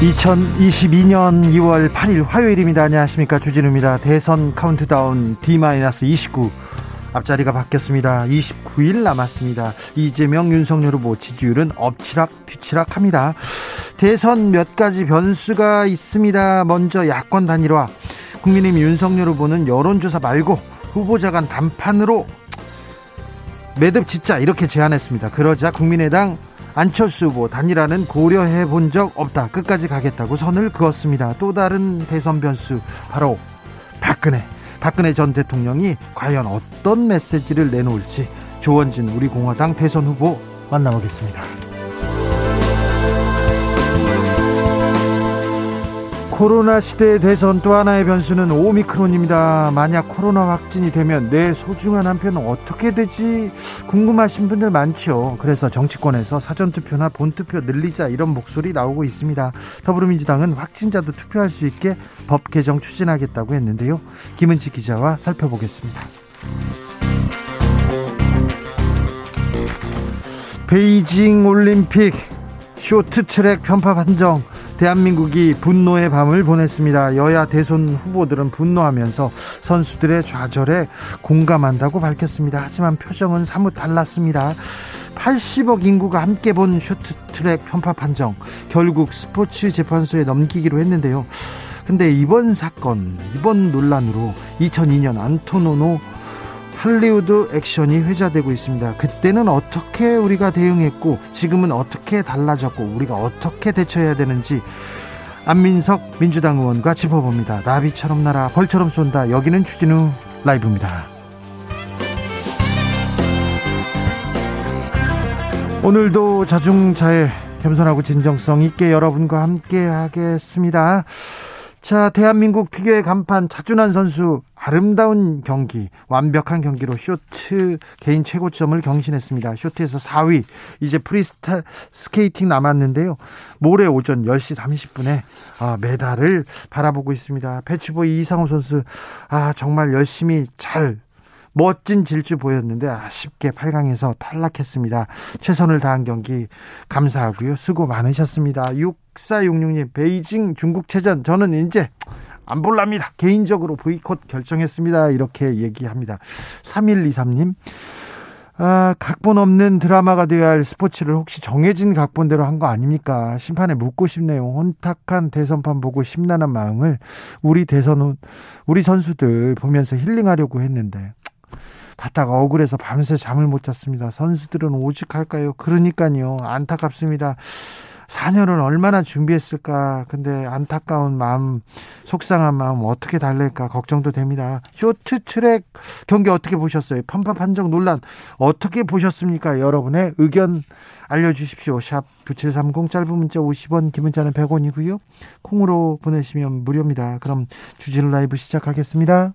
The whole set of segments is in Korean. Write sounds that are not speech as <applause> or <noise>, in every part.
2022년 2월 8일 화요일입니다. 안녕하십니까. 주진우입니다. 대선 카운트다운 D-29 앞자리가 바뀌었습니다. 29일 남았습니다. 이재명 윤석열 후보 지지율은 엎치락 뒤치락 합니다. 대선 몇 가지 변수가 있습니다. 먼저 야권 단일화. 국민의힘 윤석열 후보는 여론조사 말고 후보자 간 단판으로 매듭 짓자 이렇게 제안했습니다. 그러자 국민의당 안철수 후보 단일화는 고려해 본 적 없다. 끝까지 가겠다고 선을 그었습니다. 또 다른 대선 변수 바로 박근혜. 박근혜 전 대통령이 과연 어떤 메시지를 내놓을지 조원진 우리 공화당 대선 후보 만나보겠습니다. 코로나 시대의 대선 또 하나의 변수는 오미크론입니다. 만약 코로나 확진이 되면 내 소중한 한 표는 어떻게 되지 궁금하신 분들 많죠. 그래서 정치권에서 사전투표나 본투표 늘리자 이런 목소리 나오고 있습니다. 더불어민주당은 확진자도 투표할 수 있게 법 개정 추진하겠다고 했는데요. 김은지 기자와 살펴보겠습니다. 베이징 올림픽 쇼트트랙 편파 판정 대한민국이 분노의 밤을 보냈습니다. 여야 대선 후보들은 분노하면서 선수들의 좌절에 공감한다고 밝혔습니다. 하지만 표정은 사뭇 달랐습니다. 80억 인구가 함께 본 쇼트트랙 편파 판정 결국 스포츠 재판소에 넘기기로 했는데요. 근데 이번 사건, 이번 논란으로 2002년 안토노노 할리우드 액션이 회자되고 있습니다. 그때는 어떻게 우리가 대응했고 지금은 어떻게 달라졌고 우리가 어떻게 대처해야 되는지 안민석 민주당 의원과 짚어봅니다. 나비처럼 날아 벌처럼 쏜다. 여기는 추진우 라이브입니다. 오늘도 자중차에 겸손하고 진정성 있게 여러분과 함께 하겠습니다. 자, 대한민국 피겨의 간판 차준환 선수 아름다운 경기, 완벽한 경기로 쇼트 개인 최고점을 경신했습니다. 쇼트에서 4위. 이제 프리스케이팅 남았는데요. 모레 오전 10시 30분에 아, 메달을 바라보고 있습니다. 배추보이 이상호 선수 아, 정말 열심히 잘 멋진 질주 보였는데 아쉽게 8강에서 탈락했습니다. 최선을 다한 경기 감사하고요. 수고 많으셨습니다. 6466님 베이징 중국체전 저는 이제 안 볼랍니다. 개인적으로 보이콧 결정했습니다. 이렇게 얘기합니다. 3123님 아, 각본 없는 드라마가 되어야 할 스포츠를 혹시 정해진 각본대로 한 거 아닙니까? 심판에 묻고 싶네요. 혼탁한 대선판 보고 심란한 마음을 우리 대선, 우리 선수들 보면서 힐링하려고 했는데 봤다가 억울해서 밤새 잠을 못 잤습니다. 선수들은 오직할까요? 그러니까요. 안타깝습니다. 4년을 얼마나 준비했을까. 근데 안타까운 마음, 속상한 마음 어떻게 달랠까 걱정도 됩니다. 쇼트 트랙 경기 어떻게 보셨어요? 편파 판정 논란 어떻게 보셨습니까? 여러분의 의견 알려주십시오. 샵 9730 짧은 문자 50원, 긴 문자는 100원이고요. 콩으로 보내시면 무료입니다. 그럼 주진 라이브 시작하겠습니다.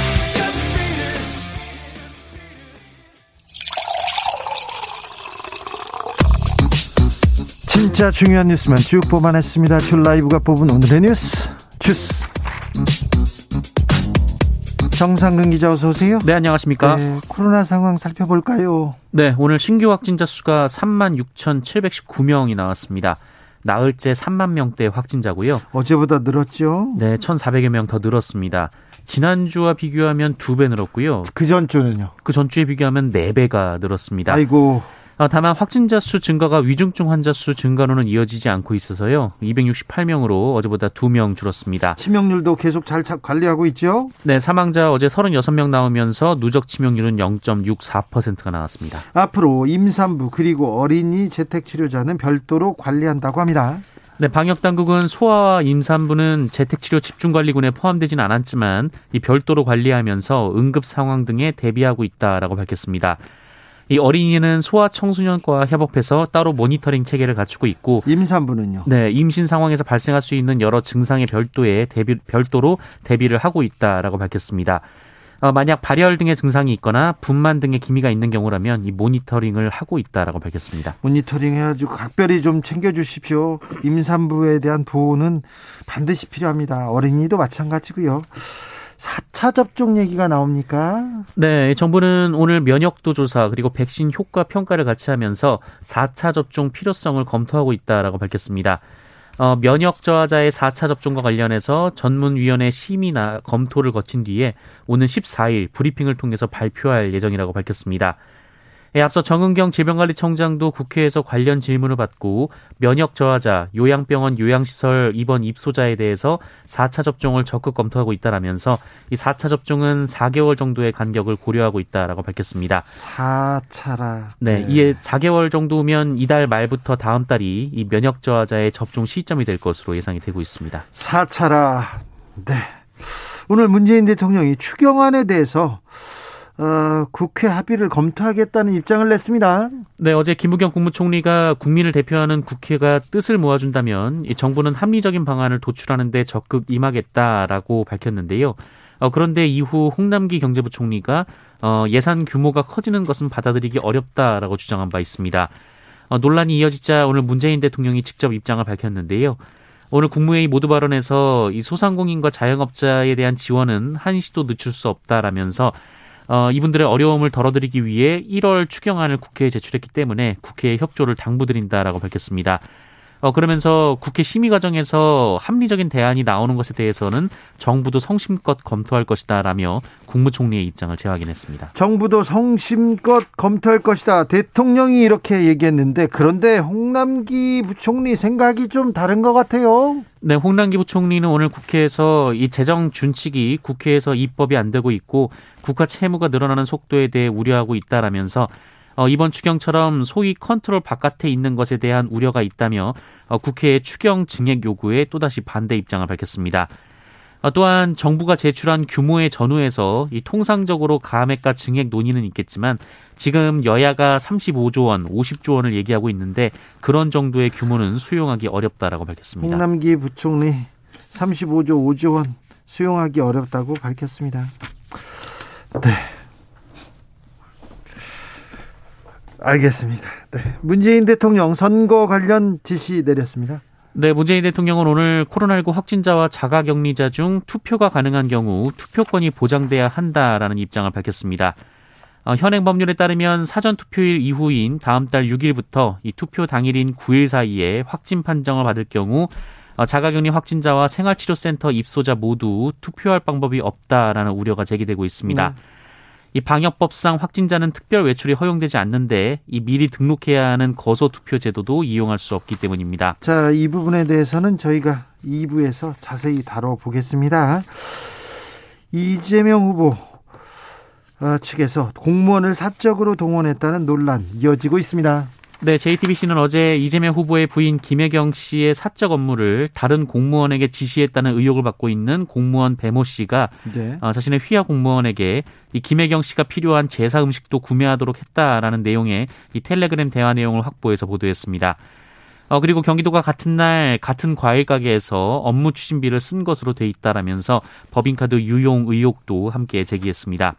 진짜 중요한 뉴스만 쭉 뽑아냈습니다. 줄 라이브가 뽑은 오늘의 뉴스 주스. 정상근 기자 어서 오세요. 네, 안녕하십니까. 네, 코로나 상황 살펴볼까요? 네, 오늘 신규 확진자 수가 3만 6,719명이 나왔습니다. 나흘째 3만 명대 확진자고요. 어제보다 늘었죠? 네, 1,400여 명 더 늘었습니다. 지난주와 비교하면 두 배 늘었고요. 그 전주는요? 그 전주에 비교하면 네 배가 늘었습니다. 아이고. 어, 다만 확진자 수 증가가 위중증 환자 수 증가로는 이어지지 않고 있어서요. 268명으로 어제보다 2명 줄었습니다. 치명률도 계속 잘 관리하고 있죠? 네, 사망자 어제 36명 나오면서 누적 치명률은 0.64%가 나왔습니다. 앞으로 임산부 그리고 어린이 재택 치료자는 별도로 관리한다고 합니다. 네, 방역 당국은 소아와 임산부는 재택치료 집중관리군에 포함되진 않았지만 이 별도로 관리하면서 응급 상황 등에 대비하고 있다라고 밝혔습니다. 이 어린이는 소아청소년과 협업해서 따로 모니터링 체계를 갖추고 있고 임산부는요. 네, 임신 상황에서 발생할 수 있는 여러 증상의 별도에 대비 별도로 대비를 하고 있다라고 밝혔습니다. 어, 만약 발열 등의 증상이 있거나 분만 등의 기미가 있는 경우라면 이 모니터링을 하고 있다라고 밝혔습니다. 모니터링 해가지고 각별히 좀 챙겨주십시오. 임산부에 대한 보호는 반드시 필요합니다. 어린이도 마찬가지고요. 4차 접종 얘기가 나옵니까? 네, 정부는 오늘 면역도 조사 그리고 백신 효과 평가를 같이 하면서 4차 접종 필요성을 검토하고 있다라고 밝혔습니다. 어, 면역 저하자의 4차 접종과 관련해서 전문위원회 심의나 검토를 거친 뒤에 오는 14일 브리핑을 통해서 발표할 예정이라고 밝혔습니다. 예, 앞서 정은경 질병관리청장도 국회에서 관련 질문을 받고 면역 저하자, 요양병원 요양시설 입원 입소자에 대해서 4차 접종을 적극 검토하고 있다라면서 이 4차 접종은 4개월 정도의 간격을 고려하고 있다라고 밝혔습니다. 4차라. 네, 네. 이에 4개월 정도면 이달 말부터 다음 달이 이 면역 저하자의 접종 시점이 될 것으로 예상이 되고 있습니다. 4차라. 네. 오늘 문재인 대통령이 추경안에 대해서 어, 국회 합의를 검토하겠다는 입장을 냈습니다. 네, 어제 김부겸 국무총리가 국민을 대표하는 국회가 뜻을 모아준다면 이 정부는 합리적인 방안을 도출하는데 적극 임하겠다라고 밝혔는데요. 어, 그런데 이후 홍남기 경제부총리가 어, 예산 규모가 커지는 것은 받아들이기 어렵다라고 주장한 바 있습니다. 어, 논란이 이어지자 오늘 문재인 대통령이 직접 입장을 밝혔는데요. 오늘 국무회의 모두 발언에서 이 소상공인과 자영업자에 대한 지원은 한시도 늦출 수 없다라면서 어, 이분들의 어려움을 덜어드리기 위해 1월 추경안을 국회에 제출했기 때문에 국회의 협조를 당부드린다라고 밝혔습니다. 어, 그러면서 국회 심의 과정에서 합리적인 대안이 나오는 것에 대해서는 정부도 성심껏 검토할 것이다라며 국무총리의 입장을 재확인했습니다. 정부도 성심껏 검토할 것이다. 대통령이 이렇게 얘기했는데 그런데 홍남기 부총리 생각이 좀 다른 것 같아요. 네, 홍남기 부총리는 오늘 국회에서 이 재정 준칙이 국회에서 입법이 안 되고 있고 국가 채무가 늘어나는 속도에 대해 우려하고 있다라면서 어, 이번 추경처럼 소위 컨트롤 바깥에 있는 것에 대한 우려가 있다며 어, 국회의 추경 증액 요구에 또다시 반대 입장을 밝혔습니다. 어, 또한 정부가 제출한 규모의 전후에서 이 통상적으로 가액과 증액 논의는 있겠지만 지금 여야가 35조 원, 50조 원을 얘기하고 있는데 그런 정도의 규모는 수용하기 어렵다라고 밝혔습니다. 홍남기 부총리 35조 5조 원 수용하기 어렵다고 밝혔습니다. 네. 알겠습니다. 네. 문재인 대통령 선거 관련 지시 내렸습니다. 네, 문재인 대통령은 오늘 코로나19 확진자와 자가격리자 중 투표가 가능한 경우 투표권이 보장돼야 한다라는 입장을 밝혔습니다. 어, 현행 법률에 따르면 사전 투표일 이후인 다음 달 6일부터 이 투표 당일인 9일 사이에 확진 판정을 받을 경우 어, 자가격리 확진자와 생활치료센터 입소자 모두 투표할 방법이 없다라는 우려가 제기되고 있습니다. 네. 이 방역법상 확진자는 특별 외출이 허용되지 않는데 이 미리 등록해야 하는 거소 투표 제도도 이용할 수 없기 때문입니다. 자, 이 부분에 대해서는 저희가 2부에서 자세히 다뤄보겠습니다. 이재명 후보 어, 측에서 공무원을 사적으로 동원했다는 논란 이어지고 있습니다. 네, JTBC는 어제 이재명 후보의 부인 김혜경 씨의 사적 업무를 다른 공무원에게 지시했다는 의혹을 받고 있는 공무원 배모 씨가 네. 어, 자신의 휘하 공무원에게 이 김혜경 씨가 필요한 제사 음식도 구매하도록 했다라는 내용의 이 텔레그램 대화 내용을 확보해서 보도했습니다. 어, 그리고 경기도가 같은 날 같은 과일 가게에서 업무 추진비를 쓴 것으로 돼 있다라면서 법인카드 유용 의혹도 함께 제기했습니다.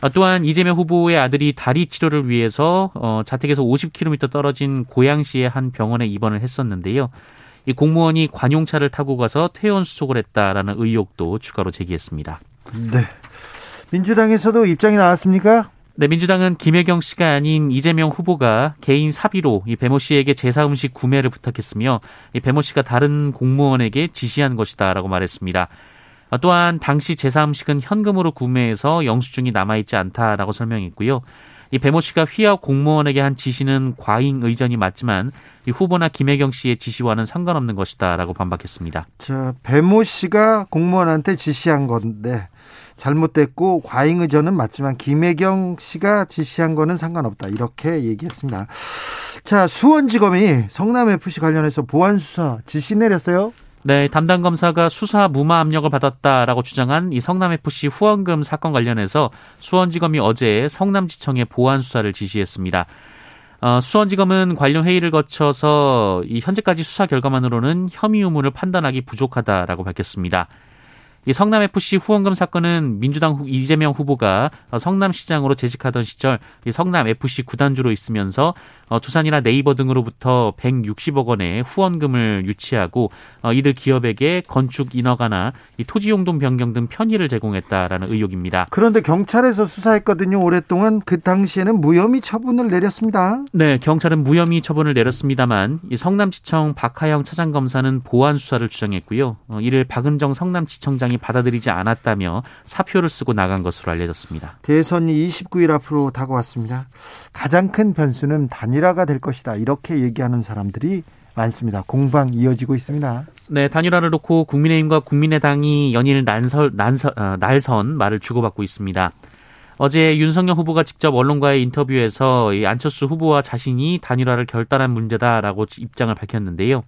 아, 또한 이재명 후보의 아들이 다리 치료를 위해서 어, 자택에서 50km 떨어진 고양시의 한 병원에 입원을 했었는데요. 이 공무원이 관용차를 타고 가서 퇴원 수속을 했다라는 의혹도 추가로 제기했습니다. 네. 민주당에서도 입장이 나왔습니까? 네, 민주당은 김혜경 씨가 아닌 이재명 후보가 개인 사비로 이 배모 씨에게 제사 음식 구매를 부탁했으며 이 배모 씨가 다른 공무원에게 지시한 것이다라고 말했습니다. 또한 당시 제사음식은 현금으로 구매해서 영수증이 남아있지 않다라고 설명했고요. 이 배모 씨가 휘하 공무원에게 한 지시는 과잉 의전이 맞지만 이 후보나 김혜경 씨의 지시와는 상관없는 것이다라고 반박했습니다. 자, 배모 씨가 공무원한테 지시한 건데 잘못됐고 과잉 의전은 맞지만 김혜경 씨가 지시한 거는 상관없다. 이렇게 얘기했습니다. 자, 수원지검이 성남 FC 관련해서 보안 수사 지시 내렸어요. 네, 담당 검사가 수사 무마 압력을 받았다라고 주장한 이 성남FC 후원금 사건 관련해서 수원지검이 어제 성남지청에 보안 수사를 지시했습니다. 어, 수원지검은 관련 회의를 거쳐서 이 현재까지 수사 결과만으로는 혐의 유무를 판단하기 부족하다라고 밝혔습니다. 이 성남FC 후원금 사건은 민주당 이재명 후보가 성남시장으로 재직하던 시절 이 성남FC 구단주로 있으면서 어, 두산이나 네이버 등으로부터 160억 원의 후원금을 유치하고 어, 이들 기업에게 건축 인허가나 이 토지 용도 변경 등 편의를 제공했다라는 의혹입니다. 그런데 경찰에서 수사했거든요. 오랫동안 그 당시에는 무혐의 처분을 내렸습니다. 네, 경찰은 무혐의 처분을 내렸습니다만 이 성남지청 박하영 차장검사는 보안 수사를 주장했고요. 어, 이를 박은정 성남지청장이 받아들이지 않았다며 사표를 쓰고 나간 것으로 알려졌습니다. 대선이 29일 앞으로 다가왔습니다. 가장 큰 변수는 단일 화가 될 것이다. 이렇게 얘기하는 사람들이 많습니다. 공방 이어지고 있습니다. 네, 단일화를 놓고 국민의힘과 국민의당이 연일 난설, 난설, 어, 날선 말을 주고받고 있습니다. 어제 윤석열 후보가 직접 언론과의 인터뷰에서 이 안철수 후보와 자신이 단일화를 결단한 문제다라고 입장을 밝혔는데요.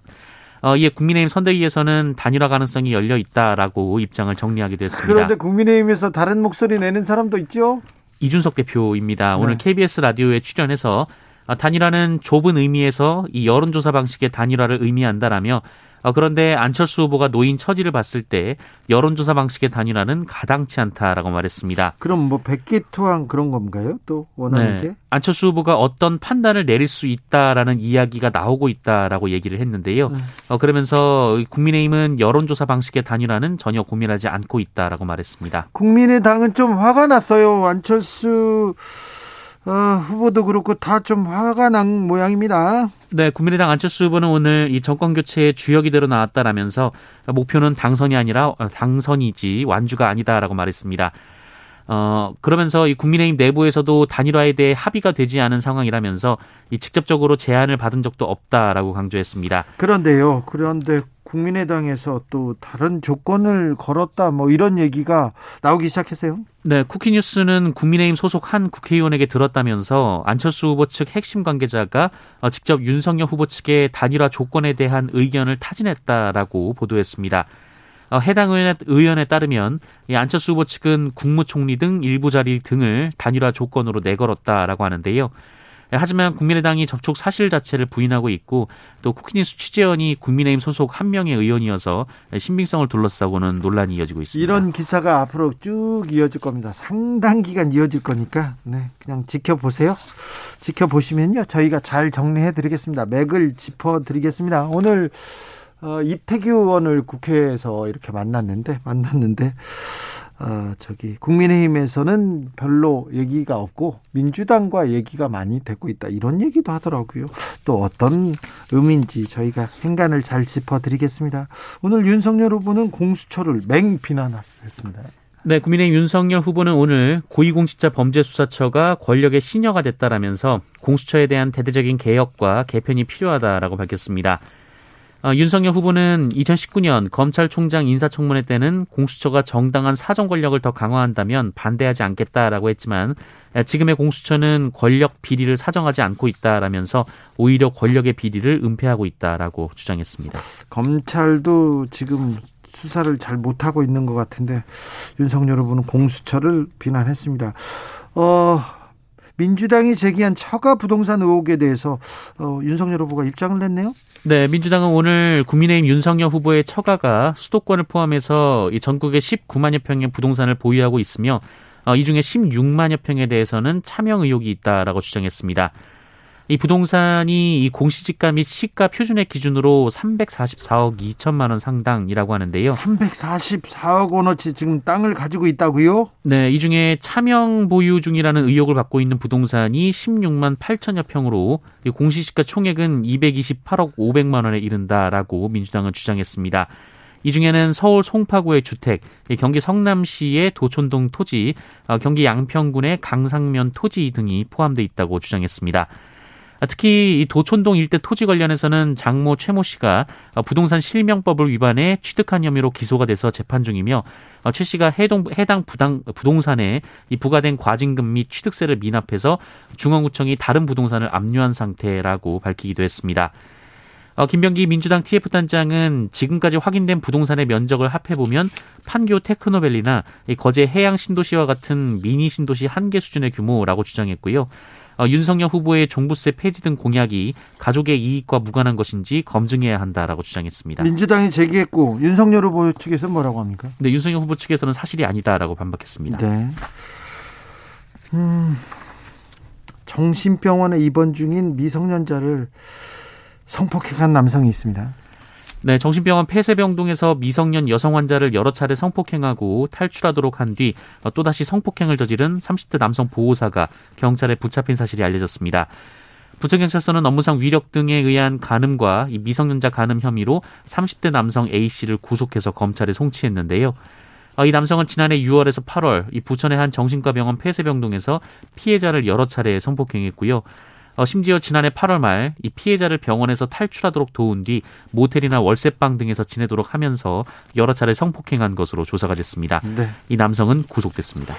어, 이에 국민의힘 선대위에서는 단일화 가능성이 열려 있다라고 입장을 정리하기도 했습니다. 그런데 국민의힘에서 다른 목소리 내는 사람도 있죠? 이준석 대표입니다. 오늘 네. KBS 라디오에 출연해서 아, 단일화는 좁은 의미에서 이 여론조사 방식의 단일화를 의미한다라며 어, 그런데 안철수 후보가 노인 처지를 봤을 때 여론조사 방식의 단일화는 가당치 않다라고 말했습니다. 그럼 뭐 백기투항 그런 건가요? 또 원하는 네. 게? 안철수 후보가 어떤 판단을 내릴 수 있다라는 이야기가 나오고 있다라고 얘기를 했는데요. 네. 어, 그러면서 국민의힘은 여론조사 방식의 단일화는 전혀 고민하지 않고 있다라고 말했습니다. 국민의당은 좀 화가 났어요. 안철수 어, 후보도 그렇고 다 좀 화가 난 모양입니다. 네, 국민의당 안철수 후보는 오늘 이 정권 교체의 주역이 되로 나왔다라면서 목표는 당선이 아니라 어, 당선이지 완주가 아니다라고 말했습니다. 어, 그러면서 이 국민의힘 내부에서도 단일화에 대해 합의가 되지 않은 상황이라면서 이 직접적으로 제안을 받은 적도 없다라고 강조했습니다. 그런데요. 그런데 국민의당에서 또 다른 조건을 걸었다 뭐 이런 얘기가 나오기 시작했어요. 네, 쿠키뉴스는 국민의힘 소속 한 국회의원에게 들었다면서 안철수 후보 측 핵심 관계자가 어, 직접 윤석열 후보 측의 단일화 조건에 대한 의견을 타진했다라고 보도했습니다. 어, 해당 의원에 따르면 안철수 후보 측은 국무총리 등 일부 자리 등을 단일화 조건으로 내걸었다라고 하는데요. 하지만 국민의당이 접촉 사실 자체를 부인하고 있고 또 쿠키뉴스 취재원이 국민의힘 소속 한 명의 의원이어서 신빙성을 둘러싸고는 논란이 이어지고 있습니다. 이런 기사가 앞으로 쭉 이어질 겁니다. 상당 기간 이어질 거니까 네, 그냥 지켜보세요. 지켜보시면요. 저희가 잘 정리해 드리겠습니다. 맥을 짚어 드리겠습니다. 오늘 어, 이태규 의원을 국회에서 이렇게 만났는데 만났는데 어, 저기 국민의힘에서는 별로 얘기가 없고 민주당과 얘기가 많이 되고 있다 이런 얘기도 하더라고요. 또 어떤 의미인지 저희가 행간을 잘 짚어드리겠습니다. 오늘 윤석열 후보는 공수처를 맹 비난했습니다. 네, 국민의 윤석열 후보는 오늘 고위공직자 범죄수사처가 권력의 신여가 됐다라면서 공수처에 대한 대대적인 개혁과 개편이 필요하다라고 밝혔습니다. 어, 윤석열 후보는 2019년 검찰총장 인사청문회 때는 공수처가 정당한 사정 권력을 더 강화한다면 반대하지 않겠다라고 했지만 지금의 공수처는 권력 비리를 사정하지 않고 있다라면서 오히려 권력의 비리를 은폐하고 있다라고 주장했습니다. 검찰도 지금 수사를 잘 못하고 있는 것 같은데 윤석열 후보는 공수처를 비난했습니다. 어, 민주당이 제기한 처가 부동산 의혹에 대해서 어, 윤석열 후보가 입장을 냈네요. 네, 민주당은 오늘 국민의힘 윤석열 후보의 처가가 수도권을 포함해서 이 전국의 19만여 평의 부동산을 보유하고 있으며 어, 이 중에 16만여 평에 대해서는 차명 의혹이 있다라고 주장했습니다. 이 부동산이 이 공시지가 및 시가 표준액 기준으로 344억 2천만 원 상당이라고 하는데요. 344억 원어치 지금 땅을 가지고 있다고요? 네, 이 중에 차명 보유 중이라는 의혹을 받고 있는 부동산이 16만 8천여 평으로 공시지가 총액은 228억 500만 원에 이른다라고 민주당은 주장했습니다. 이 중에는 서울 송파구의 주택, 경기 성남시의 도촌동 토지, 어, 경기 양평군의 강상면 토지 등이 포함돼 있다고 주장했습니다. 아, 특히 이 도촌동 일대 토지 관련해서는 장모 최모 씨가 어, 부동산 실명법을 위반해 취득한 혐의로 기소가 돼서 재판 중이며 어, 최 씨가 해동, 해당 부당, 부동산에 이 부과된 과징금 및 취득세를 미납해서 중앙구청이 다른 부동산을 압류한 상태라고 밝히기도 했습니다. 어, 김병기 민주당 TF단장은 지금까지 확인된 부동산의 면적을 합해보면 판교 테크노밸리나 거제 해양 신도시와 같은 미니 신도시 한 개 수준의 규모라고 주장했고요. 어, 윤석열 후보의 종부세 폐지 등 공약이 가족의 이익과 무관한 것인지 검증해야 한다라고 주장했습니다. 민주당이 제기했고 윤석열 후보 측에서 뭐라고 합니까? 네, 윤석열 후보 측에서는 사실이 아니다라고 반박했습니다. 네. 음, 정신병원에 입원 중인 미성년자를 성폭행한 남성이 있습니다. 네, 정신병원 폐쇄병동에서 미성년 여성 환자를 여러 차례 성폭행하고 탈출하도록 한 뒤 또다시 성폭행을 저지른 30대 남성 보호사가 경찰에 붙잡힌 사실이 알려졌습니다. 부천경찰서는 업무상 위력 등에 의한 간음과 미성년자 간음 혐의로 30대 남성 A씨를 구속해서 검찰에 송치했는데요. 어, 이 남성은 지난해 6월에서 8월 이 부천의 한 정신과 병원 폐쇄병동에서 피해자를 여러 차례 성폭행했고요. 어, 심지어 지난해 8월 말 이 피해자를 병원에서 탈출하도록 도운 뒤 모텔이나 월세방 등에서 지내도록 하면서 여러 차례 성폭행한 것으로 조사가 됐습니다. 네. 이 남성은 구속됐습니다.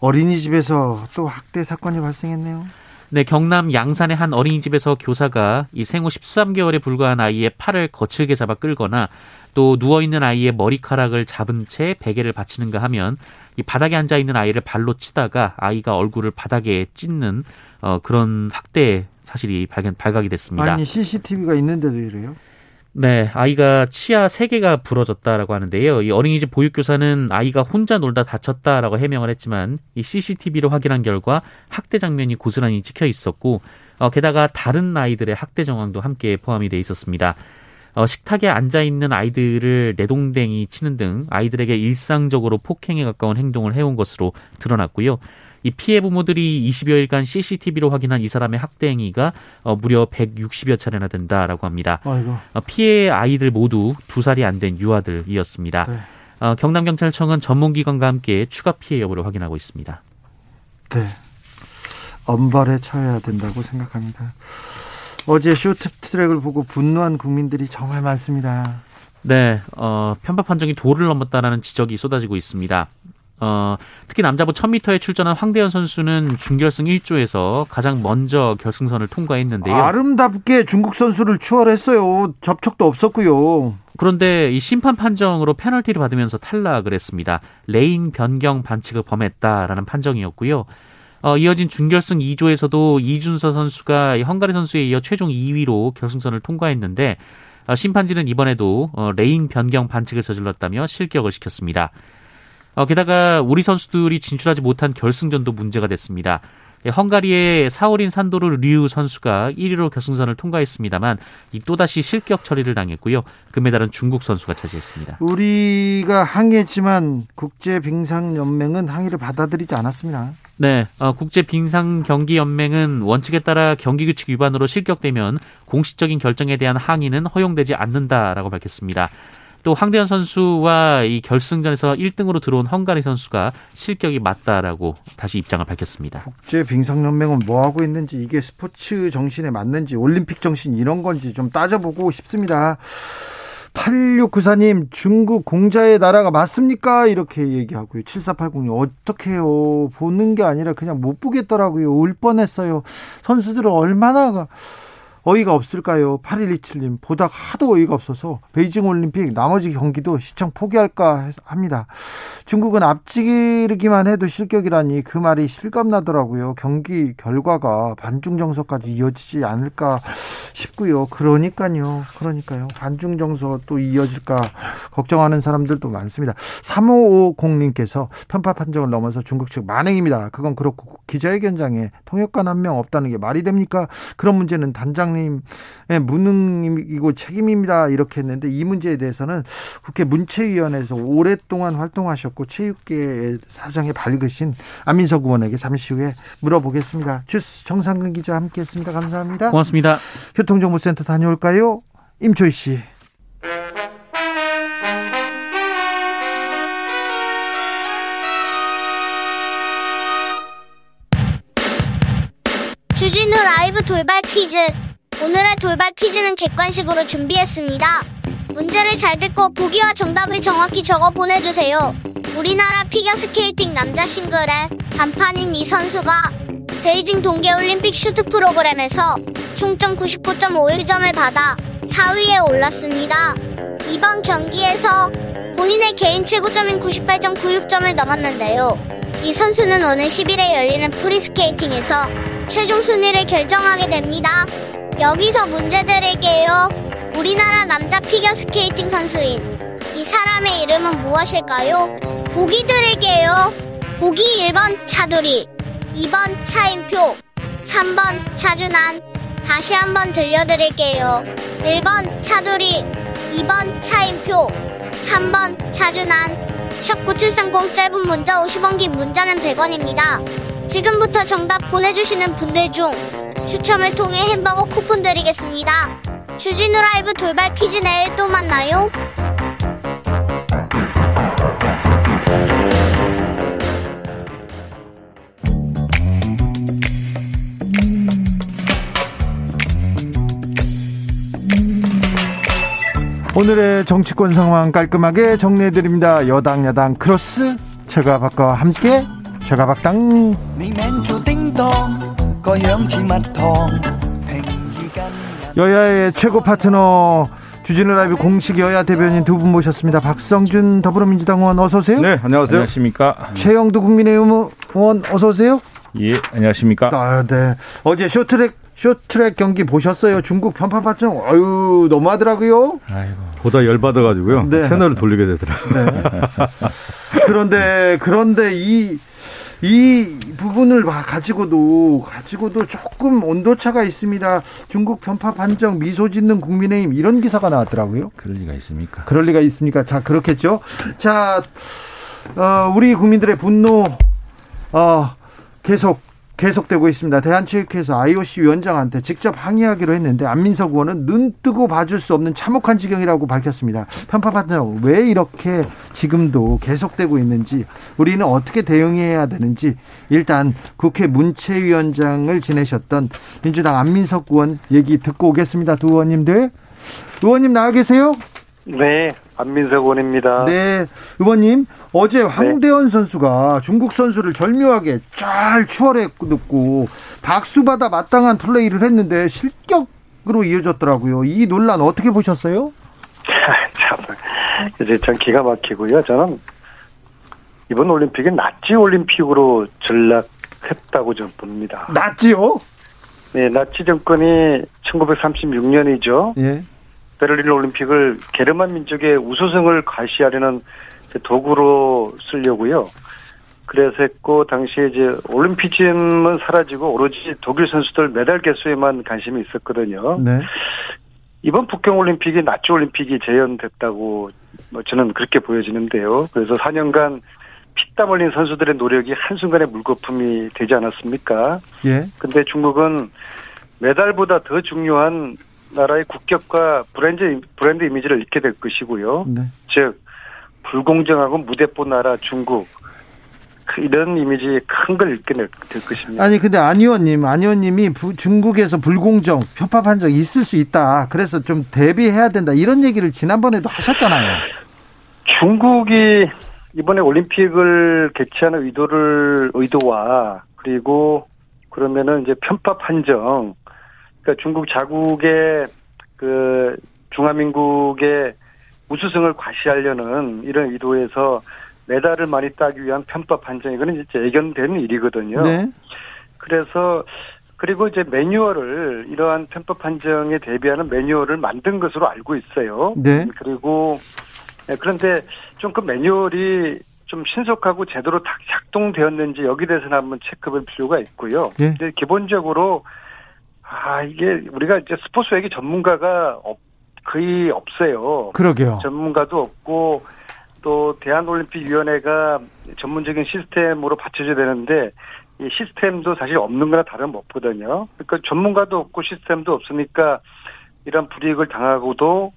어린이집에서 또 학대 사건이 발생했네요. 네, 경남 양산의 한 어린이집에서 교사가 이 생후 13개월에 불과한 아이의 팔을 거칠게 잡아 끌거나 또 누워 있는 아이의 머리카락을 잡은 채 베개를 받치는가 하면 이 바닥에 앉아 있는 아이를 발로 치다가 아이가 얼굴을 바닥에 찢는 어, 그런 학대 사실이 발견 발각이 됐습니다. 아니 CCTV가 있는데도 이래요? 네, 아이가 치아 3개가 부러졌다라고 하는데요. 이 어린이집 보육교사는 아이가 혼자 놀다 다쳤다라고 해명을 했지만 이 CCTV로 확인한 결과 학대 장면이 고스란히 찍혀 있었고 어, 게다가 다른 아이들의 학대 정황도 함께 포함이 돼 있었습니다. 어, 식탁에 앉아 있는 아이들을 내동댕이 치는 등 아이들에게 일상적으로 폭행에 가까운 행동을 해온 것으로 드러났고요. 이 피해 부모들이 20여일간 CCTV로 확인한 이 사람의 학대 행위가 어, 무려 160여 차례나 된다라고 합니다. 어, 피해 아이들 모두 두 살이 안 된 유아들이었습니다. 네. 어, 경남경찰청은 전문기관과 함께 추가 피해 여부를 확인하고 있습니다. 네. 엄벌에 처해야 된다고 생각합니다. 어제 쇼트트랙을 보고 분노한 국민들이 정말 많습니다. 네, 어, 편파 판정이 도를 넘었다라는 지적이 쏟아지고 있습니다. 어, 특히 남자부 1000m에 출전한 황대헌 선수는 준결승 1조에서 가장 먼저 결승선을 통과했는데요. 아름답게 중국 선수를 추월했어요. 접촉도 없었고요. 그런데 이 심판 판정으로 페널티를 받으면서 탈락을 했습니다. 레인 변경 반칙을 범했다라는 판정이었고요. 어, 이어진 준결승 2조에서도 이준서 선수가 헝가리 선수에 이어 최종 2위로 결승선을 통과했는데 어, 심판진은 이번에도 어, 레인 변경 반칙을 저질렀다며 실격을 시켰습니다. 어, 게다가 우리 선수들이 진출하지 못한 결승전도 문제가 됐습니다. 예, 헝가리의 샤오린 산도르 류 선수가 1위로 결승선을 통과했습니다만 또다시 실격 처리를 당했고요. 금메달은 중국 선수가 차지했습니다. 우리가 항의했지만 국제 빙상 연맹은 항의를 받아들이지 않았습니다. 네, 어, 국제 빙상 경기 연맹은 원칙에 따라 경기 규칙 위반으로 실격되면 공식적인 결정에 대한 항의는 허용되지 않는다라고 밝혔습니다. 또 황대현 선수와 이 결승전에서 1등으로 들어온 헝가리 선수가 실격이 맞다라고 다시 입장을 밝혔습니다. 국제 빙상 연맹은 뭐 하고 있는지 이게 스포츠 정신에 맞는지 올림픽 정신 이런 건지 좀 따져보고 싶습니다. 8694님, 중국 공자의 나라가 맞습니까? 이렇게 얘기하고요. 7480님, 어떻게 해요? 보는 게 아니라 그냥 못 보겠더라고요. 울 뻔했어요. 선수들은 얼마나 어이가 없을까요? 8127님 보다 하도 어이가 없어서 베이징 올림픽 나머지 경기도 시청 포기할까 합니다. 중국은 앞지르기만 해도 실격이라니 그 말이 실감나더라고요. 경기 결과가 반중 정서까지 이어지지 않을까 싶고요. 그러니까요. 그러니까요. 반중 정서 또 이어질까 걱정하는 사람들도 많습니다. 3550님께서 편파 판정을 넘어서 중국 측 만행입니다. 그건 그렇고 기자회견장에 통역관 한 명 없다는 게 말이 됩니까? 그런 문제는 단장 사장님의 무능이고 책임입니다. 이렇게 했는데 이 문제에 대해서는 국회 문체위원회에서 오랫동안 활동하셨고 체육계 사정에 밝으신 안민석 의원에게 잠시 후에 물어보겠습니다. 주스 정상근 기자 함께 했습니다. 감사합니다. 고맙습니다. 교통정보센터 다녀올까요? 임초희 씨. 주진우 라이브 돌발 퀴즈. 오늘의 돌발 퀴즈는 객관식으로 준비했습니다. 문제를 잘 듣고 보기와 정답을 정확히 적어 보내주세요. 우리나라 피겨스케이팅 남자 싱글의 간판인 이 선수가 베이징 동계올림픽 쇼트 프로그램에서 총점 99.51점을 받아 4위에 올랐습니다. 이번 경기에서 본인의 개인 최고점인 98.96점을 넘었는데요. 이 선수는 오늘 10일에 열리는 프리스케이팅에서 최종 순위를 결정하게 됩니다. 여기서 문제 드릴게요. 우리나라 남자 피겨 스케이팅 선수인 이 사람의 이름은 무엇일까요? 보기 드릴게요. 보기 1번 차두리, 2번 차인표, 3번 차준환. 다시 한번 들려드릴게요. 1번 차두리, 2번 차인표, 3번 차준환. 샵9730 짧은 문자 50원 긴 문자는 100원입니다. 지금부터 정답 보내주시는 분들 중 추첨을 통해 햄버거 쿠폰 드리겠습니다. 주진우 라이브 돌발 퀴즈 내일 또 만나요. 오늘의 정치권 상황 깔끔하게 정리해드립니다. 여당 야당 크로스 최가박과 함께 최가박당 여야의 최고 파트너 주진우 라이브 공식 여야 대변인 두 분 모셨습니다. 박성준 더불어민주당 의원 어서 오세요. 네, 안녕하세요. 안녕하십니까. 최형두 국민의힘 의원 어서 오세요. 예, 안녕하십니까. 아, 네. 어제 쇼트랙 쇼트랙 경기 보셨어요? 중국 편파판정 아유 너무하더라고요. 아이고. 보다 열 받아가지고요. 네. 채널을 돌리게 되더라고요. 네. 그런데 그런데 이 이 부분을 봐- 가지고도 가지고도 조금 온도차가 있습니다. 중국 편파 판정 미소 짓는 국민의힘 이런 기사가 나왔더라고요. 그럴 리가 있습니까? 그럴 리가 있습니까? 자 그렇겠죠. 자 어, 우리 국민들의 분노 어, 계속 계속되고 있습니다. 대한체육회에서 IOC 위원장한테 직접 항의하기로 했는데 안민석 의원은 눈 뜨고 봐줄 수 없는 참혹한 지경이라고 밝혔습니다. 편파 판정 왜 이렇게 지금도 계속되고 있는지 우리는 어떻게 대응해야 되는지 일단 국회 문체위원장을 지내셨던 민주당 안민석 의원 얘기 듣고 오겠습니다. 두 의원님들 의원님 나와 계세요? 네, 안민석 의원입니다. 네, 의원님 어제 황대현 선수가 중국 선수를 절묘하게 잘 추월했고 박수 받아 마땅한 플레이를 했는데 실격으로 이어졌더라고요. 이 논란 어떻게 보셨어요? <laughs> 참, 이제 참 기가 막히고요. 저는 이번 올림픽이 나치 올림픽으로 전락했다고 좀 봅니다. 낫지요? 네, 나치 정권이 1936년이죠. 예. 베를린 올림픽을 게르만 민족의 우수성을 과시하려는 도구로 쓰려고요. 그래서 했고 당시에 이제 올림피즘은 사라지고 오로지 독일 선수들 메달 개수에만 관심이 있었거든요. 네. 이번 북경 올림픽이 나치 올림픽이 재현됐다고 뭐 저는 그렇게 보여지는데요. 그래서 4년간 피땀 흘린 선수들의 노력이 한순간에 물거품이 되지 않았습니까? 예. 근데 중국은 메달보다 더 중요한 나라의 국격과 브랜드 브랜드 이미지를 잃게 될 것이고요. 네. 즉 불공정하고 무대뽀 나라 중국 그 이런 이미지 큰 걸 잃게 될, 될 것입니다. 아니 근데 안 의원님, 안 의원님이 부- 중국에서 불공정, 편파 판정 있을 수 있다. 그래서 좀 대비해야 된다. 이런 얘기를 지난번에도 하셨잖아요. 중국이 이번에 올림픽을 개최하는 의도를 의도와 그리고 그러면은 이제 편파 판정 그러니까 중국 자국의 그 중화민국의 우수성을 과시하려는 이런 의도에서 메달을 많이 따기 위한 편파 판정 이거는 이제 예견된 일이거든요. 네. 그래서 그리고 이제 매뉴얼을 이러한 편법 판정에 대비하는 매뉴얼을 만든 것으로 알고 있어요. 네. 그리고 네, 그런데 좀 그 매뉴얼이 좀 신속하고 제대로 다 작동되었는지 여기 대해서는 한번 체크할 필요가 있고요. 예. 근데 기본적으로 아 이게 우리가 이제 스포츠 얘기 전문가가 없, 거의 없어요. 그러게요. 전문가도 없고 또 대한올림픽위원회가 전문적인 시스템으로 받쳐줘야 되는데 이 시스템도 사실 없는 거나 다름없거든요. 그러니까 전문가도 없고 시스템도 없으니까 이런 불이익을 당하고도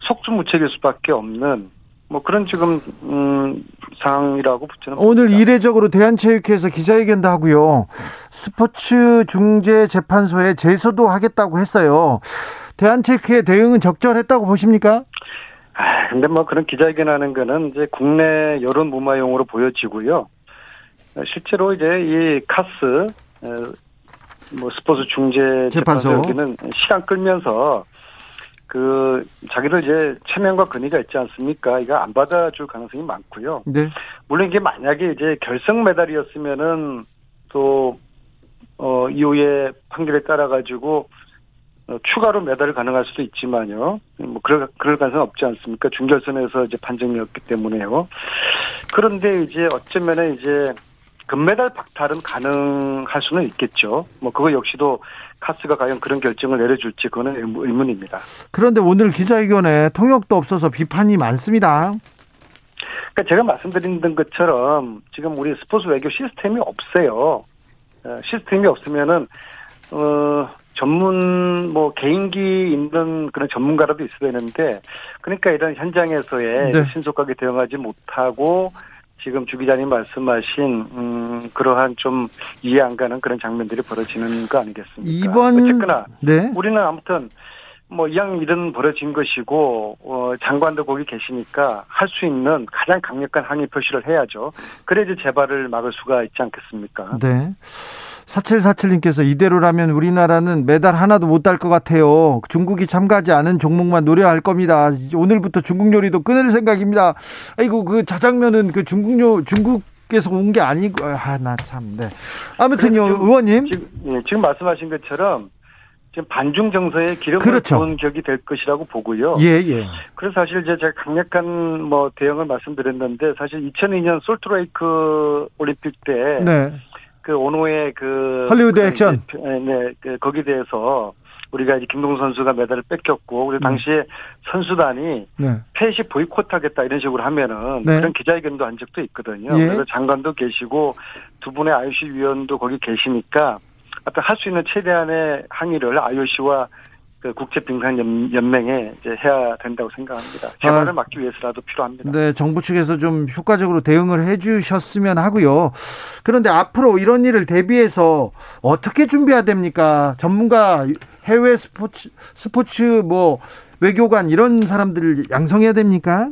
속수무책일 수밖에 없는 뭐 그런 지금 음, 상황이라고 붙여는 오늘 봅니다. 이례적으로 대한체육회에서 기자회견도 하고요. 스포츠 중재 재판소에 제소도 하겠다고 했어요. 대한체육회 대응은 적절했다고 보십니까? 아, 근데 뭐 그런 기자회견 하는 거는 이제 국내 여론 무마용으로 보여지고요. 어, 실제로 이제 이 카스, 어, 뭐 스포츠 중재 재판소. 재판소 여기는 시간 끌면서 그 자기들 이제 체면과 근위가 있지 않습니까? 이거 안 받아줄 가능성이 많고요. 네. 물론 이게 만약에 이제 결승 메달이었으면은 또, 어, 이후에 판결에 따라 가지고 어, 추가로 메달을 가능할 수도 있지만요. 뭐, 그럴, 그럴 가능성은 없지 않습니까? 중결선에서 이제 판정이었기 때문에요. 그런데 이제 어쩌면은 이제 금메달 박탈은 가능할 수는 있겠죠. 뭐, 그거 역시도 카스가 과연 그런 결정을 내려줄지 그거는 의문- 의문입니다. 그런데 오늘 기자회견에 통역도 없어서 비판이 많습니다. 그러니까 제가 말씀드린 것처럼 지금 우리 스포츠 외교 시스템이 없어요. 어, 시스템이 없으면은 어 전문 뭐 개인기 있는 그런 전문가라도 있어야 되는데 그러니까 이런 현장에서의 네. 신속하게 대응하지 못하고 지금 주 기자님 말씀하신 음 그러한 좀 이해 안 가는 그런 장면들이 벌어지는 거 아니겠습니까? 이번 어쨌거나 네. 우리는 아무튼 뭐 이왕 일은 벌어진 것이고 어, 장관도 거기 계시니까 할 수 있는 가장 강력한 항의 표시를 해야죠. 그래야지 재발을 막을 수가 있지 않겠습니까? 네. 4747님께서 이대로라면 우리나라는 메달 하나도 못 딸 것 같아요. 중국이 참가하지 않은 종목만 노려할 겁니다. 오늘부터 중국 요리도 끊을 생각입니다. 아이고 그 자장면은 그 중국 요 중국 에서 온 게 아니고 아나 참 네. 아무튼요 지금- 의원님 지금, 예, 지금 말씀하신 것처럼 지금 반중 정서의 기름을 그렇죠. 부은 격이 될 것이라고 보고요. 예 예. 그래서 사실 이제 제가 강력한 뭐 대응을 말씀드렸는데 사실 2002년 솔트레이크 올림픽 때 네. 그 오노의 그 할리우드 그 액션. 네, 그 거기에 대해서 우리가 이제 김동 선수가 메달을 뺏겼고 그리고 당시에 선수단이 네. 폐시 보이콧하겠다 이런 식으로 하면은 네. 그런 기자회견도 한 적도 있거든요. 예. 그래서 장관도 계시고 두 분의 IOC 위원도 거기 계시니까 하여튼 할수 있는 최대한의 항의를 IOC와 그 국제 빙상 연맹에 이제 해야 된다고 생각합니다. 재발을 아. 막기 위해서라도 필요합니다. 네, 정부 측에서 좀 효과적으로 대응을 해 주셨으면 하고요. 그런데 앞으로 이런 일을 대비해서 어떻게 준비해야 됩니까? 전문가 해외 스포츠 스포츠 뭐 외교관 이런 사람들을 양성해야 됩니까?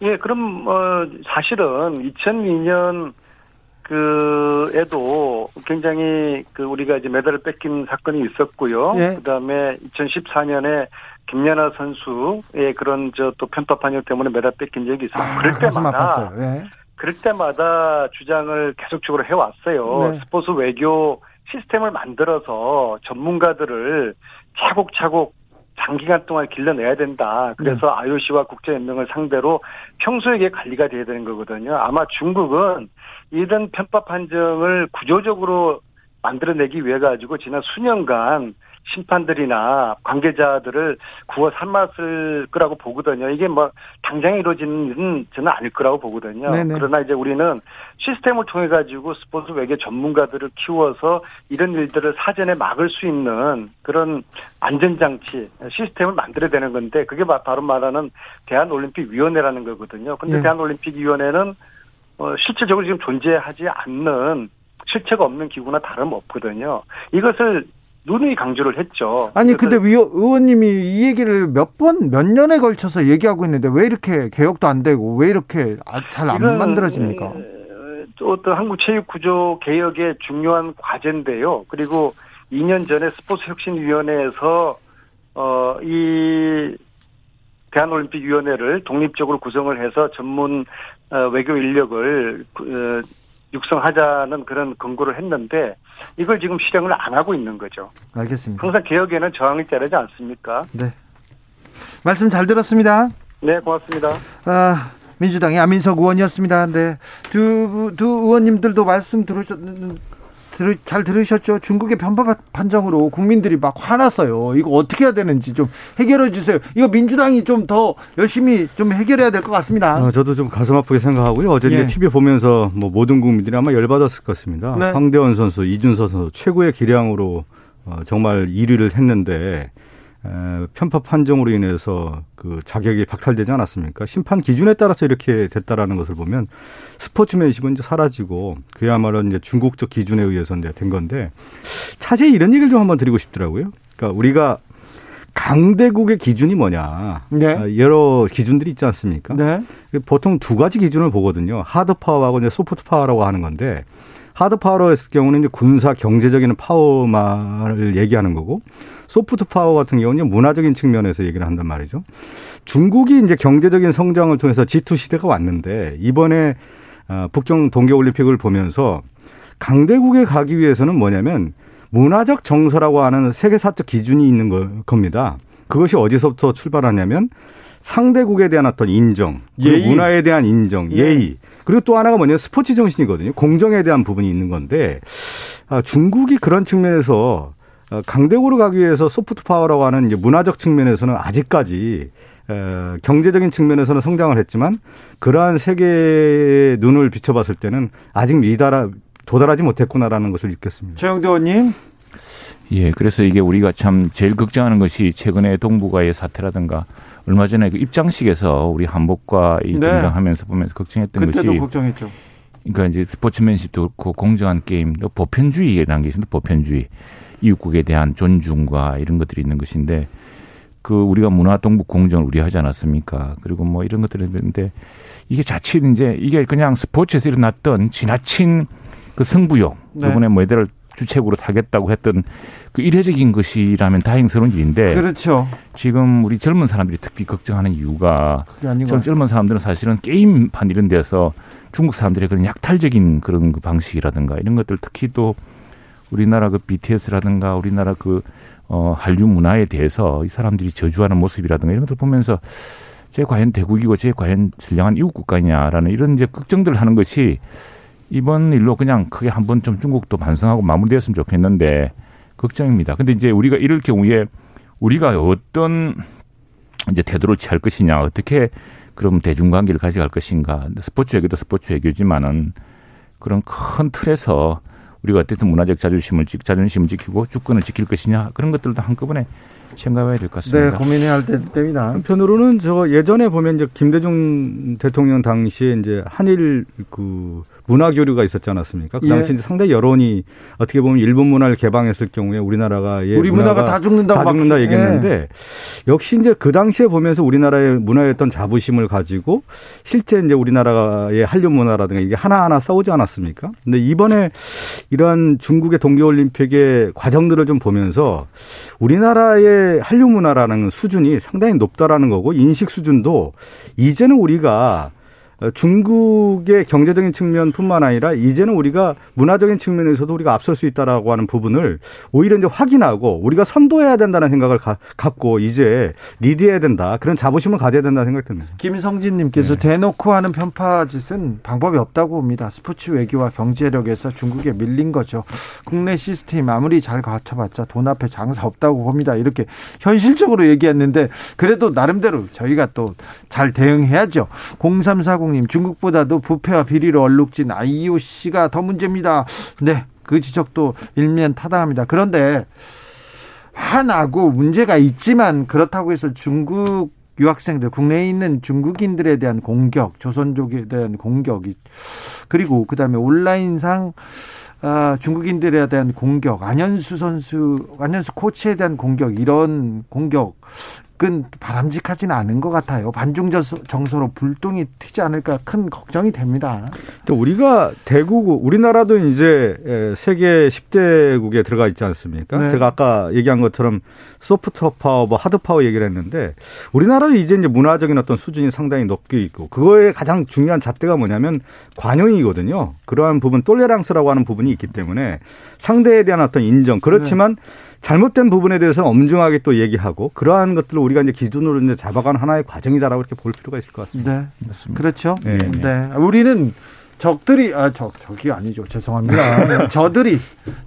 예, 그럼 어 사실은 2002년 그에도 굉장히 그 우리가 이제 메달을 뺏긴 사건이 있었고요. 예. 그다음에 2014년에 김연아 선수의 그런 저 또 편파 판정 때문에 메달 뺏긴 적이 있어요. 그럴 아, 가슴 때마다. 예. 그럴 때마다 주장을 계속적으로 해왔어요. 네. 스포츠 외교 시스템을 만들어서 전문가들을 차곡차곡 장기간 동안 길러내야 된다. 그래서 네. IOC와 국제연맹을 상대로 평소에 이게 관리가 돼야 되는 거거든요. 아마 중국은 이런 편파 판정을 구조적으로 만들어내기 위해 가지고 지난 수년간 심판들이나 관계자들을 구워 삶았을 거라고 보거든요. 이게 뭐 당장 이루어지는 일은 저는 아닐 거라고 보거든요. 네네. 그러나 이제 우리는 시스템을 통해 가지고 스포츠 외교 전문가들을 키워서 이런 일들을 사전에 막을 수 있는 그런 안전장치 시스템을 만들어야 되는 건데 그게 바- 바로 말하는 대한올림픽위원회라는 거거든요. 근데 네. 대한올림픽위원회는 어, 실질적으로 지금 존재하지 않는 실체가 없는 기구나 다름없거든요. 이것을 누누이 강조를 했죠. 아니 근데 의원님이 이 얘기를 몇 번 몇 년에 걸쳐서 얘기하고 있는데 왜 이렇게 개혁도 안 되고 왜 이렇게 잘안 이건, 만들어집니까? 에, 또 어떤 한국 체육 구조 개혁의 중요한 과제인데요. 그리고 2년 전에 스포츠 혁신위원회에서 어 이 대한올림픽위원회를 독립적으로 구성을 해서 전문 어, 외교 인력을 어, 육성하자는 그런 권고를 했는데 이걸 지금 실행을 안 하고 있는 거죠. 알겠습니다. 항상 개혁에는 저항이 따르지 않습니까? 네. 말씀 잘 들었습니다. 네, 고맙습니다. 아, 민주당의 안민석 의원이었습니다. 네. 두, 두 의원님들도 말씀 들으셨, 들으, 잘 들으셨죠? 중국의 편파 판정으로 국민들이 막 화났어요. 이거 어떻게 해야 되는지 좀 해결해 주세요. 이거 민주당이 좀 더 열심히 좀 해결해야 될 것 같습니다. 어, 저도 좀 가슴 아프게 생각하고요. 어제 예. TV 보면서 뭐 모든 국민들이 아마 열받았을 것 같습니다. 네. 황대원 선수, 이준서 선수 최고의 기량으로 어, 정말 1위를 했는데 에, 편파 판정으로 인해서 그 자격이 박탈되지 않았습니까? 심판 기준에 따라서 이렇게 됐다라는 것을 보면 스포츠맨십은 이제 사라지고 그야말로 이제 중국적 기준에 의해서 이제 된 건데 차제에 이런 얘기를 좀 한번 드리고 싶더라고요. 그러니까 우리가 강대국의 기준이 뭐냐. 네. 아, 여러 기준들이 있지 않습니까? 네. 보통 두 가지 기준을 보거든요. hard power하고 이제 soft power라고 하는 건데 hard power로 했을 경우는 이제 군사 경제적인 파워만을 얘기하는 거고 soft power 같은 경우는 문화적인 측면에서 얘기를 한단 말이죠. 중국이 이제 경제적인 성장을 통해서 G2 시대가 왔는데 이번에 아, 북경 동계 올림픽을 보면서 강대국에 가기 위해서는 뭐냐면 문화적 정서라고 하는 세계사적 기준이 있는 거, 겁니다. 그것이 어디서부터 출발하냐면 상대국에 대한 어떤 인정, 예의. 문화에 대한 인정, 예. 예의. 그리고 또 하나가 뭐냐면 스포츠 정신이거든요. 공정에 대한 부분이 있는 건데 아, 중국이 그런 측면에서 어, 강대국으로 가기 위해서 soft power라고 하는 이제 문화적 측면에서는 아직까지 에, 경제적인 측면에서는 성장을 했지만 그러한 세계의 눈을 비춰봤을 때는 아직 리다라 도달하지 못했구나라는 것을 느꼈습니다. 최형두 의원님. 예, 그래서 이게 우리가 참 제일 걱정하는 것이 최근에 동북아의 사태라든가 얼마 전에 그 입장식에서 우리 한복과 이 네. 등장하면서 보면서 걱정했던 그때도 것이 걱정했죠. 그러니까 이제 스포츠맨십도 그렇고 공정한 게임, 또 보편주의라는 게 있습니다. 보편주의. 이웃국에 대한 존중과 이런 것들이 있는 것인데 그 우리가 문화 동북 공정을 우려하지 않았습니까? 그리고 뭐 이런 것들이 있는데 이게 자칫 이제 이게 그냥 스포츠에서 일어났던 지나친 그 승부욕, 네. 이번에 뭐 얘들을 주책으로 타겠다고 했던 그 이례적인 것이라면 다행스러운 일인데 그렇죠. 지금 우리 젊은 사람들이 특히 걱정하는 이유가 젊은 사람들은 사실은 게임판 이런 데서 중국 사람들의 그런 약탈적인 그런 그 방식이라든가 이런 것들 특히 또 우리나라 그 BTS라든가 우리나라 그 어, 한류 문화에 대해서 이 사람들이 저주하는 모습이라든가 이런 것들 보면서 제 과연 대국이고 제 과연 선량한 이웃 국가냐라는 이런 이제 걱정들을 하는 것이 이번 일로 그냥 크게 한번 좀 중국도 반성하고 마무리되었으면 좋겠는데 걱정입니다. 근데 이제 우리가 이럴 경우에 우리가 어떤 이제 태도를 취할 것이냐, 어떻게 그럼 대중관계를 가져갈 것인가. 스포츠 외교도 스포츠 외교지만은 그런 큰 틀에서 우리가 어쨌든 문화적 자존심을, 지- 자존심을 지키고 주권을 지킬 것이냐 그런 것들도 한꺼번에 생각해야 될것 네, 같습니다. 고민해야 할 때- 때입니다. 한편으로는 저 예전에 보면 이제 김대중 대통령 당시에 이제 한일 그 문화 교류가 있었지 않았습니까? 그 예. 당시 이제 상당히 여론이 어떻게 보면 일본 문화를 개방했을 경우에 우리나라가 예, 우리 문화가 다 죽는다고 다막 죽는다 예. 얘기했는데 역시 이제 그 당시에 보면서 우리나라의 문화였던 자부심을 가지고 실제 이제 우리나라의 한류 문화라든가 이게 하나하나 싸우지 않았습니까? 근데 이번에 이러한 중국의 동계 올림픽의 과정들을 좀 보면서 우리나라의 한류 문화라는 수준이 상당히 높다라는 거고 인식 수준도 이제는 우리가 어, 중국의 경제적인 측면뿐만 아니라 이제는 우리가 문화적인 측면에서도 우리가 앞설 수 있다라고 하는 부분을 오히려 이제 확인하고 우리가 선도해야 된다는 생각을 가- 갖고 이제 리드해야 된다 그런 자부심을 가져야 된다는 생각이 듭니다. 김성진님께서 대놓고 하는 편파 짓은 방법이 없다고 봅니다. 스포츠 외교와 경제력에서 중국에 밀린 거죠. 국내 시스템 아무리 잘 갖춰봤자 돈 앞에 장사 없다고 봅니다. 이렇게 현실적으로 얘기했는데 그래도 나름대로 저희가 또 잘 대응해야죠. 0340님 중국보다도 부패와 비리로 얼룩진 IOC가 더 문제입니다. 네. 그 지적도 일면 타당합니다. 그런데 화나고 문제가 있지만 그렇다고 해서 중국 유학생들 국내에 있는 중국인들에 대한 공격, 조선족에 대한 공격이 그리고 그다음에 온라인상 아, 중국인들에 대한 공격, 안현수 선수, 안현수 코치에 대한 공격 이런 공격 은 바람직하지는 않은 것 같아요. 반중 정서로 불똥이 튀지 않을까 큰 걱정이 됩니다. 또 우리가 대국 우리나라도 이제 에, 세계 10대국에 들어가 있지 않습니까? 네. 제가 아까 얘기한 것처럼 soft power, 뭐 hard power 얘기를 했는데 우리나라도 이제 이제 문화적인 어떤 수준이 상당히 높게 있고 그거에 가장 중요한 잣대가 뭐냐면 관용이거든요. 그러한 부분 tolérance라고 하는 부분이 있기 때문에 상대에 대한 어떤 인정 그렇지만 잘못된 부분에 대해서 엄중하게 또 얘기하고 그러한 것들을 우리가 이제 기준으로 이제 잡아가는 하나의 과정이다라고 이렇게 볼 필요가 있을 것 같습니다. 네. 그렇죠. 네. 네. 우리는 적들이 아 적 적이 아니죠. 죄송합니다. <laughs> 저들이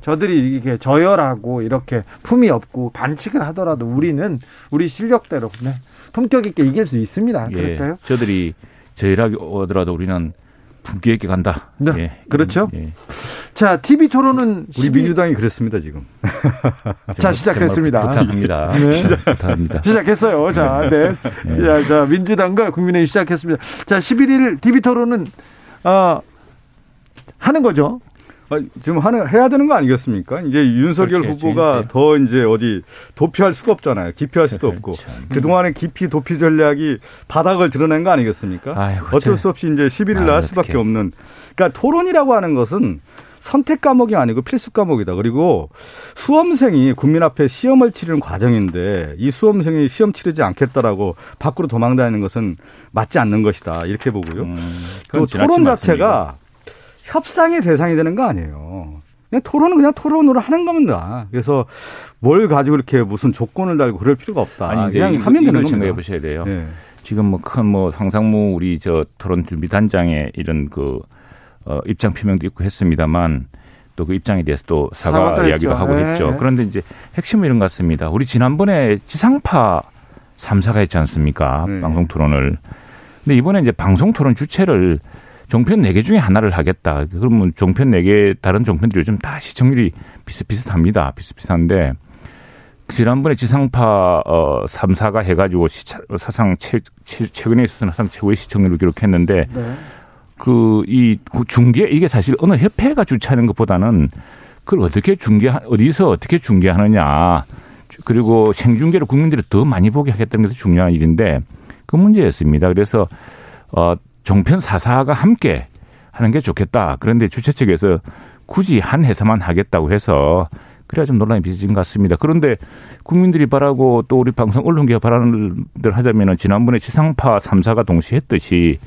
저들이 이게 저열하고 이렇게 품이 없고 반칙을 하더라도 우리는 우리 실력대로 네. 품격 있게 이길 수 있습니다. 예, 그럴까요? 저들이 저희라기 오더라도 우리는 품격 있게 간다. 네, 예. 그렇죠. 예. 자, TV 토론은 우리 12 민주당이 그랬습니다 지금. <laughs> 자, 시작됐습니다. 부탁합니다. <laughs> 네. 부탁합니다. 시작했어요. 자, 네. 네. 자, 자, 민주당과 국민의힘 시작했습니다. 자, 11일 TV 토론은 어, 하는 거죠. 아, 지금 하는 해야 되는 거 아니겠습니까? 이제 윤석열 그렇게 후보가 해야지. 더 이제 어디 도피할 수가 없잖아요. 기피할 수도 <laughs> 없고 참. 그 동안의 기피 도피 전략이 바닥을 드러낸 거 아니겠습니까? 아이고, 어쩔 참. 수 없이 이제 11일 날 아, 할 수밖에 어떡해. 없는. 그러니까 토론이라고 하는 것은 선택 과목이 아니고 필수 과목이다. 그리고 수험생이 국민 앞에 시험을 치르는 과정인데 이 수험생이 시험 치르지 않겠다라고 밖으로 도망다니는 것은 맞지 않는 것이다. 이렇게 보고요. 음, 또 토론. 자체가 협상의 대상이 되는 거 아니에요. 그냥 토론은 그냥 토론으로 하는 겁니다. 그래서 뭘 가지고 이렇게 무슨 조건을 달고 그럴 필요가 없다. 아니 그냥 이거- 하면 되는 겁니다. 생각해 보셔야 돼요. 예. 지금 뭐큰뭐 상상무 우리 저 토론 준비 단장의 이런 그 어, 입장 표명도 있고 했습니다만 또 그 입장에 대해서 또 사과 이야기도 했죠. 하고 네. 했죠. 그런데 이제 핵심은 이런 것 같습니다. 우리 지난번에 지상파 3사가 했지 않습니까? 네. 방송 토론을. 근데 이번에 이제 방송 토론 주체를 종편 4개 중에 하나를 하겠다. 그러면 종편 4개 다른 종편들이 요즘 다 시청률이 비슷비슷합니다. 비슷비슷한데 지난번에 지상파 어 3사가 해가지고 시차, 사상 최, 최, 최근에 있어서는 사상 최고의 시청률을 기록했는데 네. 그 이 중계 이게 사실 어느 협회가 주최하는 것보다는 그걸 어떻게 중계 어디서 어떻게 중계하느냐 그리고 생중계로 국민들이 더 많이 보게 하겠다는 것이 중요한 일인데 그 문제였습니다. 그래서 어 종편 사사가 함께 하는 게 좋겠다. 그런데 주최 측에서 굳이 한 회사만 하겠다고 해서 그래야 좀 논란이 빚어진 것 같습니다. 그런데 국민들이 바라고 또 우리 방송 언론계가 바라는 대로 하자면은 지난번에 지상파 3사가 동시에 했듯이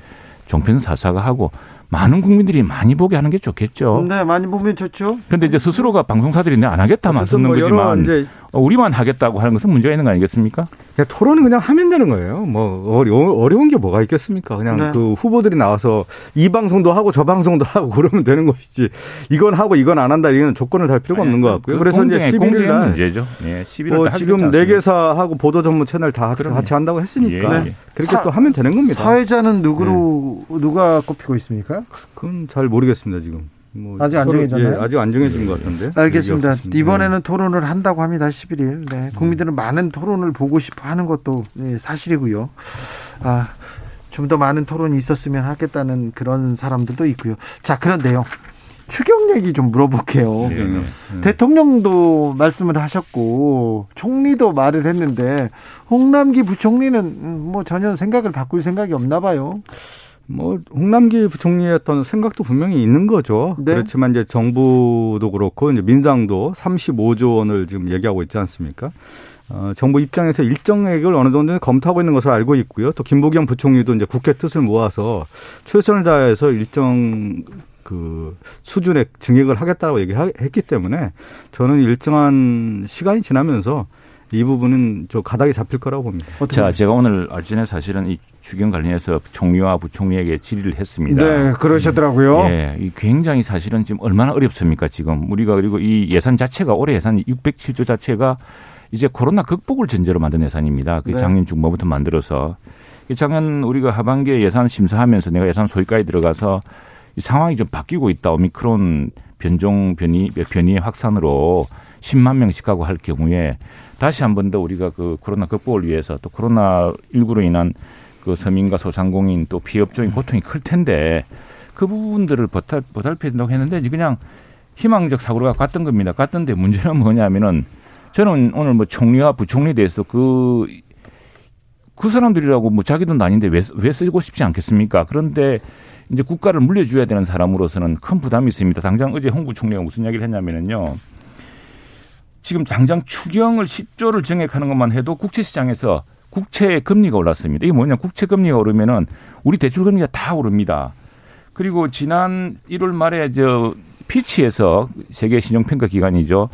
종편 4사가 하고 많은 국민들이 많이 보게 하는 게 좋겠죠. 네, 많이 보면 좋죠. 그런데 이제 스스로가 방송사들이 내안 하겠다 맞서는 뭐 거지만 이제 어, 우리만 하겠다고 하는 것은 문제가 있는 거 아니겠습니까? 그냥 토론은 그냥 하면 되는 거예요. 뭐 어려, 어려운 게 뭐가 있겠습니까? 그냥 네. 그 후보들이 나와서 이 방송도 하고 저 방송도 <laughs> 하고 그러면 되는 것이지. 이건 하고 이건 안 한다. 이건 조건을 달 필요가 없는 것 같고요. 그 그래서 이제 공정의, 11일 공정의 날 문제죠. 예, 11일 뭐날 지금 네 개사하고 보도 전문 채널 다 같이, 그럼요. 같이 한다고 했으니까 예, 예. 그렇게 사- 또 하면 되는 겁니다. 사회자는 누구로 누가 꼽히고 있습니까? 그건 잘 모르겠습니다 지금. 뭐 아직 안 정해졌나요? 예, 아직 안 정해진 것 같은데. 알겠습니다. 이번에는 토론을 한다고 합니다. 11일. 네. 국민들은 많은 토론을 보고 싶어 하는 것도 네, 사실이고요. 아, 좀 더 많은 토론이 있었으면 하겠다는 그런 사람들도 있고요. 자, 그런데요. 추경 얘기 좀 물어볼게요. 예, 예. 대통령도 말씀을 하셨고 총리도 말을 했는데 홍남기 부총리는 음, 뭐 전혀 생각을 바꿀 생각이 없나 봐요. 뭐 홍남기 부총리의 어떤 생각도 분명히 있는 거죠. 네. 그렇지만 이제 정부도 그렇고 이제 민주당도 35조 원을 지금 얘기하고 있지 않습니까? 어, 정부 입장에서 일정액을 어느 정도 검토하고 있는 것을 알고 있고요. 또 김부겸 부총리도 이제 국회 뜻을 모아서 최선을 다해서 일정 그 수준의 증액을 하겠다고 얘기했기 때문에 저는 일정한 시간이 지나면서 이 부분은 저 가닥이 잡힐 거라고 봅니다. 자, 제가 오늘 아침에 사실은 이 주경 관련해서 총리와 부총리에게 질의를 했습니다. 네, 그러시더라고요. 예, 이 굉장히 사실은 지금 얼마나 어렵습니까, 지금. 우리가 그리고 이 예산 자체가 올해 예산 607조 자체가 이제 코로나 극복을 전제로 만든 예산입니다. 그 네. 작년 중반부터 만들어서. 이 작년 우리가 하반기에 예산 심사하면서 내가 예산 소위까지 들어가서 이 상황이 좀 바뀌고 있다. 오미크론 변종 변이, 변이의 확산으로 10만 명씩 하고 할 경우에 다시 한 번 더 우리가 그 코로나 극복을 위해서 또 코로나 19로 인한 그 서민과 소상공인 또 피업종의 고통이 클 텐데 그 부분들을 보탈, 보살펴야 된다고 했는데 그냥 희망적 사고가 갔던 겁니다. 갔던데 문제는 뭐냐면은 저는 오늘 뭐 총리와 부총리에 대해서 그, 그 사람들이라고 뭐 자기 돈도 아닌데 왜, 왜 쓰고 싶지 않겠습니까? 그런데 이제 국가를 물려줘야 되는 사람으로서는 큰 부담이 있습니다. 당장 어제 홍 부총리가 무슨 이야기를 했냐면은요. 지금 당장 추경을 10조를 증액하는 것만 해도 국채 시장에서 국채 금리가 올랐습니다. 이게 뭐냐? 국채 금리가 오르면은 우리 대출 금리가 다 오릅니다. 그리고 지난 1월 말에 저 피치에서 세계 신용평가 기관이죠.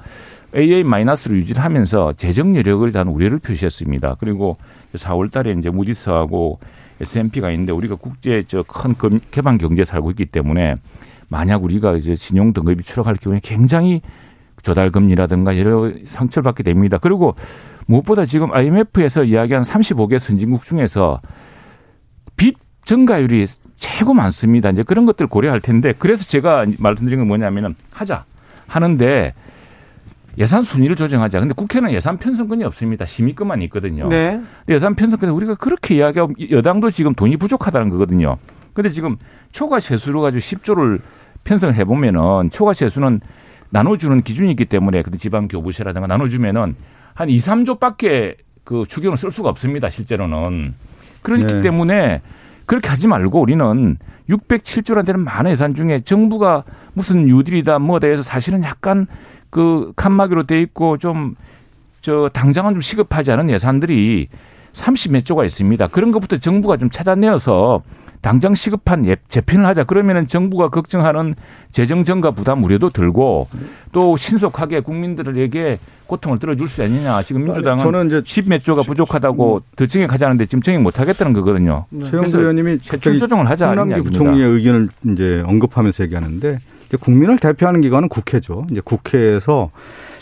AA 마이너스로 유지를 하면서 재정 여력을 대한 우려를 표시했습니다. 그리고 4월 달에 이제 무디스하고 S&P가 있는데 우리가 국제 저큰 개방 경제에 살고 있기 때문에 만약 우리가 이제 신용 등급이 추락할 경우에 굉장히 조달 금리라든가 여러 상처를 받게 됩니다. 그리고 무엇보다 지금 IMF에서 이야기한 35개 선진국 중에서 빚 증가율이 최고 많습니다. 이제 그런 것들 고려할 텐데 그래서 제가 말씀드린 건 뭐냐면은 하자 하는데 예산 순위를 조정하자. 근데 국회는 예산 편성권이 없습니다. 심의권만 있거든요. 네. 예산 편성권에 우리가 그렇게 이야기하고 여당도 지금 돈이 부족하다는 거거든요. 근데 지금 초과 세수로 가지고 10조를 편성을 해보면은 초과 세수는 나눠주는 기준이 있기 때문에 그 지방 교부세라든가 나눠주면은 한 2, 3조밖에 그 추경을 쓸 수가 없습니다. 실제로는. 그렇기 네. 때문에 그렇게 하지 말고 우리는 607조라는 데는 많은 예산 중에 정부가 무슨 뉴딜이다 뭐다 해서 사실은 약간 그 칸막이로 돼 있고 좀 저 당장은 좀 시급하지 않은 예산들이 30몇 조가 있습니다. 그런 것부터 정부가 좀 찾아내어서 당장 시급한 예- 재편을 하자. 그러면은 정부가 걱정하는 재정 증가 부담 우려도 들고 또 신속하게 국민들에게 고통을 들어줄 수 있느냐. 지금 민주당은 저는 이제 10몇 조가 부족하다고 더 증액하자는데 지금 증액 못 하겠다는 거거든요. 최영두 그래서 의원님이 세출 조정을 하자. 홍남기. 부총리의 의견을 이제 언급하면서 얘기하는데 국민을 대표하는 기관은 국회죠. 이제 국회에서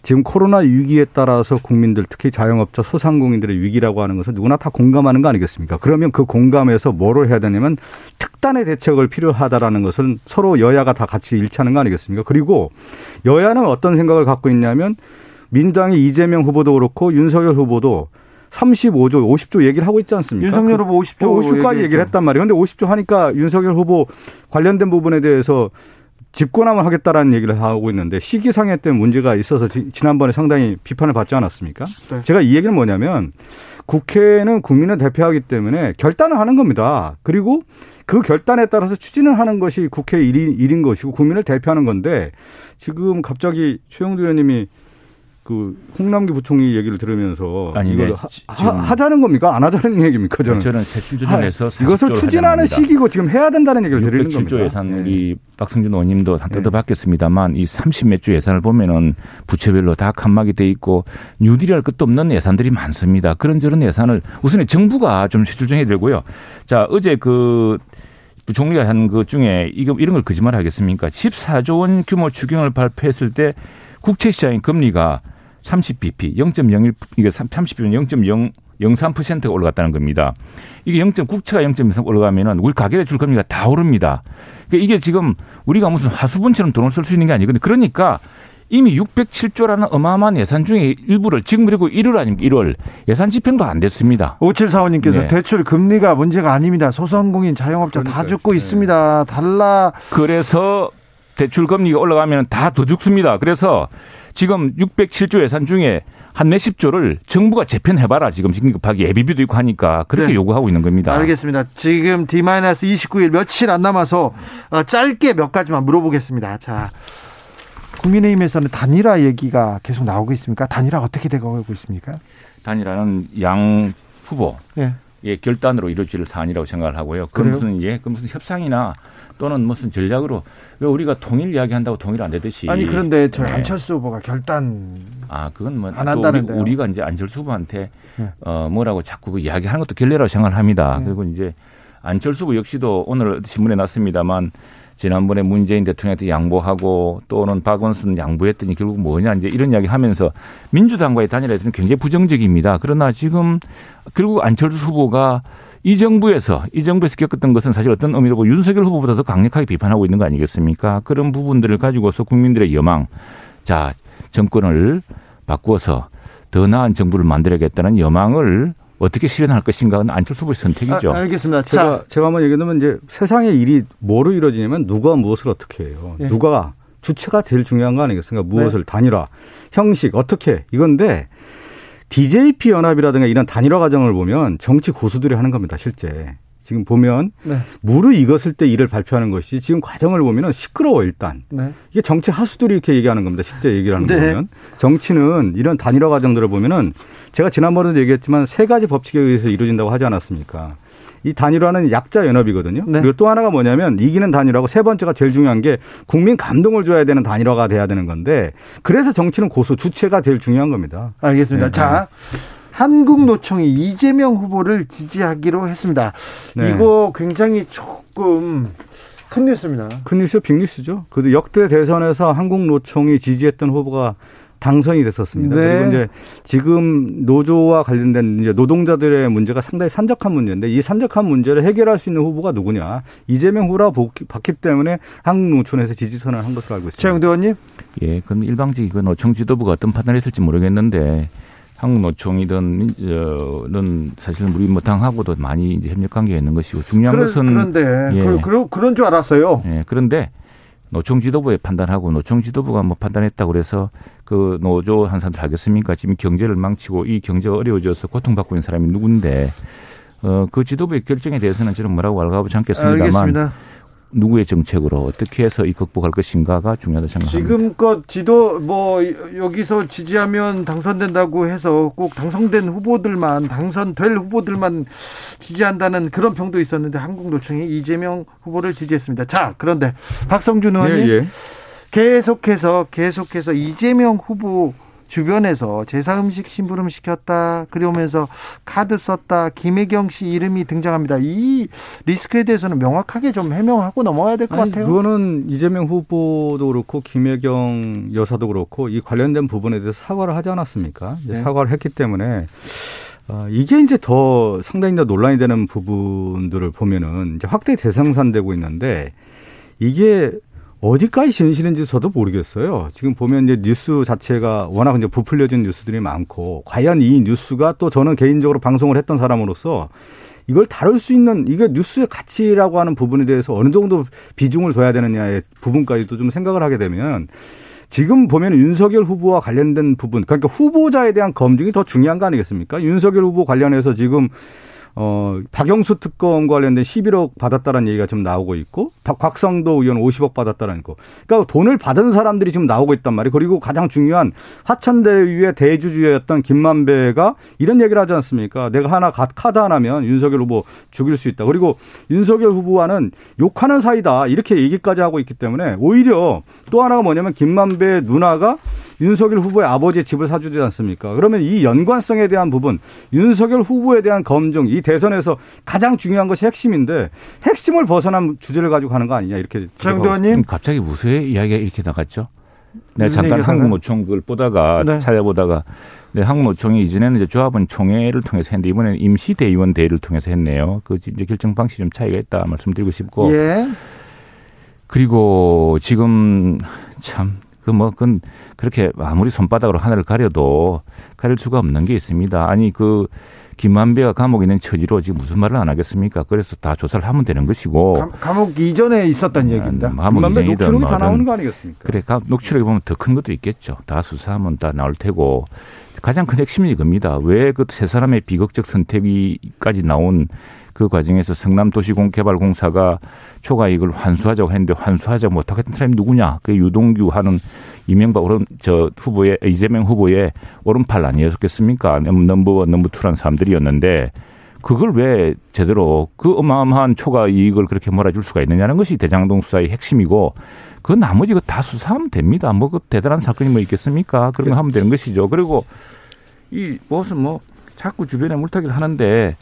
지금 코로나 위기에 따라서 국민들 특히 자영업자 소상공인들의 위기라고 하는 것은 누구나 다 공감하는 거 아니겠습니까? 그러면 그 공감에서 뭐를 해야 되냐면 특단의 대책을 필요하다라는 것은 서로 여야가 다 같이 일치하는 거 아니겠습니까? 그리고 여야는 어떤 생각을 갖고 있냐면 민주당의 이재명 후보도 그렇고 윤석열 후보도 35조, 50조 얘기를 하고 있지 않습니까? 윤석열 후보 50조 50조까지 얘기했죠. 얘기를 했단 말이에요. 근데 50조 하니까 윤석열 후보 관련된 부분에 대해서 집권함을 하겠다라는 얘기를 하고 있는데 시기상에 때문에 문제가 있어서 지- 지난번에 상당히 비판을 받지 않았습니까? 네. 제가 이 얘기는 뭐냐면 국회는 국민을 대표하기 때문에 결단을 하는 겁니다. 그리고 그 결단에 따라서 추진을 하는 것이 국회 일인, 일인 것이고 국민을 대표하는 건데 지금 갑자기 최영두 의원님이 그 홍남기 부총리 얘기를 들으면서 아니, 이걸 네. 하, 자는 겁니까? 안 하자는 얘기입니까? 저는. 저는 세출 조정에서 하- 이것을 추진하는 시기고 지금 해야 된다는 얘기를 드리는 607조 겁니다. 예산 네. 우리 박성준 의원님도 다 뜯어봤겠습니다만 이 30몇 조 예산을 보면은 부처별로 다 칸막이 돼 있고 뉴딜할 것도 없는 예산들이 많습니다. 그런저런 예산을 우선 정부가 좀 세출정해야 되고요. 자 어제 그 부총리가 한 것 중에 이거 이런 걸 거짓말 하겠습니까? 14조 원 규모 추경을 발표했을 때 국채 시장의 금리가 30bp, 0.01 이게 30bp는 0.003%가 올라갔다는 겁니다. 이게 0. 국채가 0.3 올라가면은 우리 가계대출 금리가 다 오릅니다. 그러니까 이게 지금 우리가 무슨 화수분처럼 돈을 쓸 수 있는 게 아니거든요. 그러니까 이미 607조라는 어마어마한 예산 중에 일부를 지금 그리고 1월 아닙니까? 1월 예산 집행도 안 됐습니다. 5745님께서 네. 대출 금리가 문제가 아닙니다. 소상공인 자영업자 다 그러니까요. 죽고 네. 있습니다. 달라 그래서 대출 금리가 올라가면 다 더 죽습니다. 그래서 지금 607조 예산 중에 한 몇십 조를 정부가 재편해봐라. 지금 긴급하게 예비비도 있고 하니까 그렇게 네. 요구하고 있는 겁니다. 알겠습니다. 지금 D-29일 며칠 안 남아서 어, 짧게 몇 가지만 물어보겠습니다. 자, 국민의힘에서는 단일화 얘기가 계속 나오고 있습니까? 단일화 어떻게 되고 있습니까? 단일화는 양 후보 예. 예, 결단으로 이루어질 사안이라고 생각을 하고요. 그? 무슨 예, 그 무슨 협상이나 또는 무슨 전략으로 왜 우리가 통일 이야기한다고 통일 안 되듯이 아니 그런데 저 네. 안철수 후보가 결단 아, 그건 뭐안또 한다는데요. 우리, 가 이제 안철수 후보한테 네. 어 뭐라고 자꾸 그 이야기하는 것도 결례라고 생각을 합니다. 네. 그리고 이제 안철수 후보 역시도 오늘 신문에 났습니다만 지난번에 문재인 대통령한테 양보하고 또는 박원순 양보했더니 결국 뭐냐 이제 이런 이야기 하면서 민주당과의 단일화에서는 굉장히 부정적입니다. 그러나 지금 결국 안철수 후보가 이 정부에서 이 정부에서 겪었던 것은 사실 어떤 의미로 윤석열 후보보다 더 강력하게 비판하고 있는 거 아니겠습니까? 그런 부분들을 가지고서 국민들의 여망, 자 정권을 바꾸어서 더 나은 정부를 만들어야겠다는 여망을 어떻게 실현할 것인가는 안철수 후보의 선택이죠. 아, 알겠습니다. 제가 자, 제가 한번 얘기하면 이제 세상의 일이 뭐로 이루어지냐면 누가 무엇을 어떻게 해요. 예. 누가 주체가 제일 중요한 거 아니겠습니까? 네. 무엇을 단일화, 형식 어떻게 이건데 DJP 연합이라든가 이런 단일화 과정을 보면 정치 고수들이 하는 겁니다. 실제 지금 보면 네. 무르 익었을 때 일을 발표하는 것이 지금 과정을 보면은 시끄러워 일단 네. 이게 정치 하수들이 이렇게 얘기하는 겁니다. 실제 얘기를 하는 네. 거 보면 정치는 이런 단일화 과정들을 보면은 제가 지난번에도 얘기했지만 세 가지 법칙에 의해서 이루어진다고 하지 않았습니까? 이 단일화는 약자 연합이거든요. 네. 그리고 또 하나가 뭐냐면 이기는 단일화고 세 번째가 제일 중요한 게 국민 감동을 줘야 되는 단일화가 돼야 되는 건데 그래서 정치는 고수 주체가 제일 중요한 겁니다. 알겠습니다. 네. 자, 한국노총이 이재명 후보를 지지하기로 했습니다. 네. 이거 굉장히 조금 큰 뉴스입니다. 큰 뉴스 빅뉴스죠. 그래도 역대 대선에서 한국 노총이 지지했던 후보가 당선이 됐었습니다. 네. 그리고 이제 지금 노조와 관련된 이제 노동자들의 문제가 상당히 산적한 문제인데 이 산적한 문제를 해결할 수 있는 후보가 누구냐? 이재명 후보라 봤기 때문에 한국노총에서 지지선을 한 것으로 알고 있습니다. 최영대 의원님. 예, 그럼 일방적인 그 노총 지도부가 어떤 판단을 했을지 모르겠는데 한국노총이든 저는 사실 우리 뭐 당하고도 많이 이제 협력 관계가 있는 것이고 중요한 그런, 것은 그런데 예. 그, 그런 그런 줄 알았어요. 예, 그런데 노총 지도부의 판단하고 노총 지도부가 뭐 판단했다고 그래서 그 노조 한 사람들 알겠습니까? 지금 경제를 망치고 이 경제가 어려워져서 고통받고 있는 사람이 누군데 어, 그 지도부의 결정에 대해서는 저는 뭐라고 알가보지 않겠습니다만 알겠습니다. 누구의 정책으로 어떻게 해서 이 극복할 것인가가 중요하다 생각합니다. 지금껏 지도 뭐 여기서 지지하면 당선된다고 해서 꼭 당선된 후보들만 당선될 후보들만 지지한다는 그런 평도 있었는데 한국노총이 이재명 후보를 지지했습니다. 자 그런데 박성준 의원님 예, 예. 계속해서 계속해서 이재명 후보 주변에서 제사 음식 심부름 시켰다. 그러면서 카드 썼다. 김혜경 씨 이름이 등장합니다. 이 리스크에 대해서는 명확하게 좀 해명하고 넘어가야 될 것 같아요. 그거는 이재명 후보도 그렇고 김혜경 여사도 그렇고 이 관련된 부분에 대해서 사과를 하지 않았습니까? 네. 사과를 했기 때문에 어, 이게 이제 더 상당히 더 논란이 되는 부분들을 보면은 이제 확대 대상산되고 있는데 이게 어디까지 진실인지 저도 모르겠어요. 지금 보면 이제 뉴스 자체가 워낙 이제 부풀려진 뉴스들이 많고 과연 이 뉴스가 또 저는 개인적으로 방송을 했던 사람으로서 이걸 다룰 수 있는 이게 뉴스의 가치라고 하는 부분에 대해서 어느 정도 비중을 둬야 되느냐의 부분까지도 좀 생각을 하게 되면 지금 보면 윤석열 후보와 관련된 부분 그러니까 후보자에 대한 검증이 더 중요한 거 아니겠습니까? 윤석열 후보 관련해서 지금 어, 박영수 특검 관련된 11억 받았다는 얘기가 지금 나오고 있고, 박- 곽성도 의원 50억 받았다는 거. 그러니까 돈을 받은 사람들이 지금 나오고 있단 말이에요. 그리고 가장 중요한 화천대유의 대주주였던 김만배가 이런 얘기를 하지 않습니까? 내가 하나 가- 카드 하나면 윤석열 후보 죽일 수 있다. 그리고 윤석열 후보와는 욕하는 사이다. 이렇게 얘기까지 하고 있기 때문에 오히려 또 하나가 뭐냐면 김만배 누나가 윤석열 후보의 아버지의 집을 사주지 않습니까? 그러면 이 연관성에 대한 부분, 윤석열 후보에 대한 검증, 이 대선에서 가장 중요한 것이 핵심인데 핵심을 벗어난 주제를 가지고 가는 거 아니냐 이렇게. 의원님. 음, 갑자기 무수의 이야기가 이렇게 나갔죠. 내가 무슨 잠깐 한국노총 그걸 보다가 네. 찾아보다가 네, 한국노총이 이전에는 이제 조합원 총회를 통해서 했는데 이번에는 임시 대의원 대회를 통해서 했네요. 그 이제 결정 방식이 좀 차이가 있다 말씀드리고 싶고 예. 그리고 지금 참 그 뭐 그건 그렇게 아무리 손바닥으로 하늘을 가려도 가릴 수가 없는 게 있습니다. 아니 그 김만배가 감옥에 있는 처지로 지금 무슨 말을 안 하겠습니까? 그래서 다 조사를 하면 되는 것이고 감- 감옥 이전에 있었던 얘기입니다. 음, 감옥 이전이든 녹취록이 다 나오는 거 아니겠습니까? 그래, 가- 녹취록에 보면 더 큰 것도 있겠죠. 다 수사하면 다 나올 테고. 가장 큰 핵심이 이겁니다. 왜 그 세 사람의 비극적 선택이까지 나온 그 과정에서 성남도시공개발공사가 초과 이익을 환수하자고 했는데 환수하자 못하겠던 사람이 누구냐? 그 유동규 하는 이명박 오른 저 후보의 이재명 후보의 오른팔 아니었겠습니까? 넘버원 넘버 투라는 사람들이었는데 그걸 왜 제대로 그 어마어마한 초과 이익을 그렇게 몰아줄 수가 있느냐는 것이 대장동 수사의 핵심이고 그 나머지 그다 수사하면 됩니다. 뭐 그 대단한 사건이 뭐 있겠습니까? 그런 거 하면 되는 것이죠. 그리고 이 무슨 뭐 자꾸 주변에 물타기를 하는데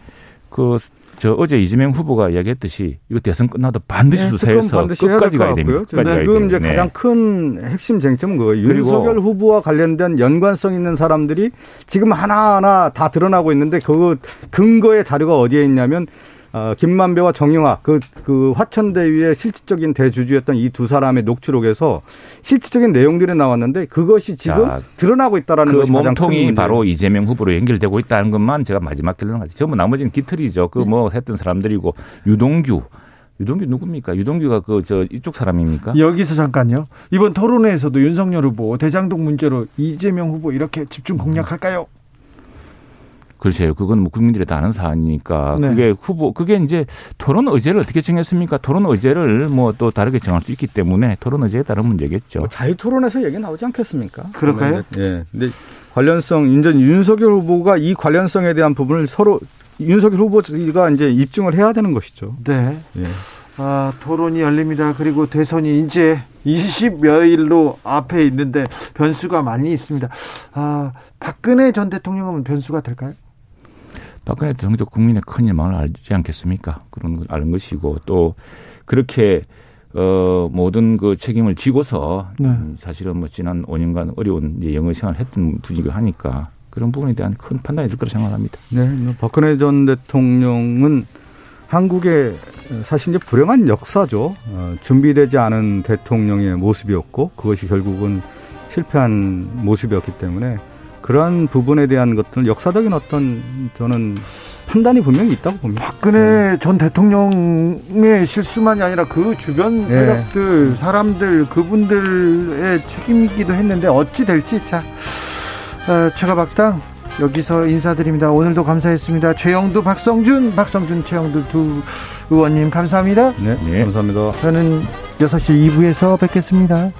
그 저 어제 이재명 후보가 이야기했듯이 이거 대선 끝나도 반드시 네, 수사해서 반드시 끝까지 가야 됩니다. 끝까지 가야 지금 이제. 네. 가장 큰 핵심 쟁점은 그거예요. 윤석열 후보와 관련된 연관성 있는 사람들이 지금 하나하나 다 드러나고 있는데 그 근거의 자료가 어디에 있냐면 어, 김만배와 정영학 그, 그 화천대유의 실질적인 대주주였던 이 두 사람의 녹취록에서 실질적인 내용들이 나왔는데 그것이 지금 자, 드러나고 있다라는 그 것이 몸통이. 바로 이재명 후보로 연결되고 있다는 것만 제가 마지막 결론 하죠. 전부 나머지는 깃털이죠. 그 뭐 했던 사람들이고 유동규 유동규 누굽니까? 유동규가 그 저 이쪽 사람입니까? 여기서 잠깐요. 이번 토론회에서도 윤석열 후보 대장동 문제로 이재명 후보 이렇게 집중 공략할까요? 글쎄요. 그건 뭐 국민들이 다 아는 사안이니까 네. 그게 후보 그게 이제 토론 의제를 어떻게 정했습니까? 토론 의제를 뭐 또 다르게 정할 수 있기 때문에 토론 의제에 따른 문제겠죠. 뭐 자유 토론에서 얘기 나오지 않겠습니까? 그럴까요? 예. 근데 관련성 이제 윤석열 후보가 이 관련성에 대한 부분을 서로 윤석열 후보가 이제 입증을 해야 되는 것이죠. 네. 예. 아, 토론이 열립니다. 그리고 대선이 이제 20여일로 앞에 있는데 변수가 많이 있습니다. 아, 박근혜 전 대통령은 변수가 될까요? 박근혜 대통령도 국민의 큰 희망을 알지 않겠습니까? 그런 걸 아는 것이고 또 그렇게 어, 모든 그 책임을 지고서 네. 음, 사실은 뭐 지난 5년간 어려운 영어 생활을 했던 분이고 하니까 그런 부분에 대한 큰 판단이 될 거라 생각합니다. 네, 뭐 박근혜 전 대통령은 한국의 사실 이제 불행한 역사죠. 어, 준비되지 않은 대통령의 모습이었고 그것이 결국은 실패한 모습이었기 때문에 그러한 부분에 대한 것들은 역사적인 어떤 저는 판단이 분명히 있다고 봅니다. 박근혜 전 대통령의 실수만이 아니라 그 주변 네. 세력들, 사람들, 그분들의 책임이기도 했는데 어찌 될지 자, 어, 최가박당 여기서 인사드립니다. 오늘도 감사했습니다. 최영두, 박성준, 박성준, 최영두 두 의원님 감사합니다. 네, 네. 감사합니다. 저는 6시 2부에서 뵙겠습니다.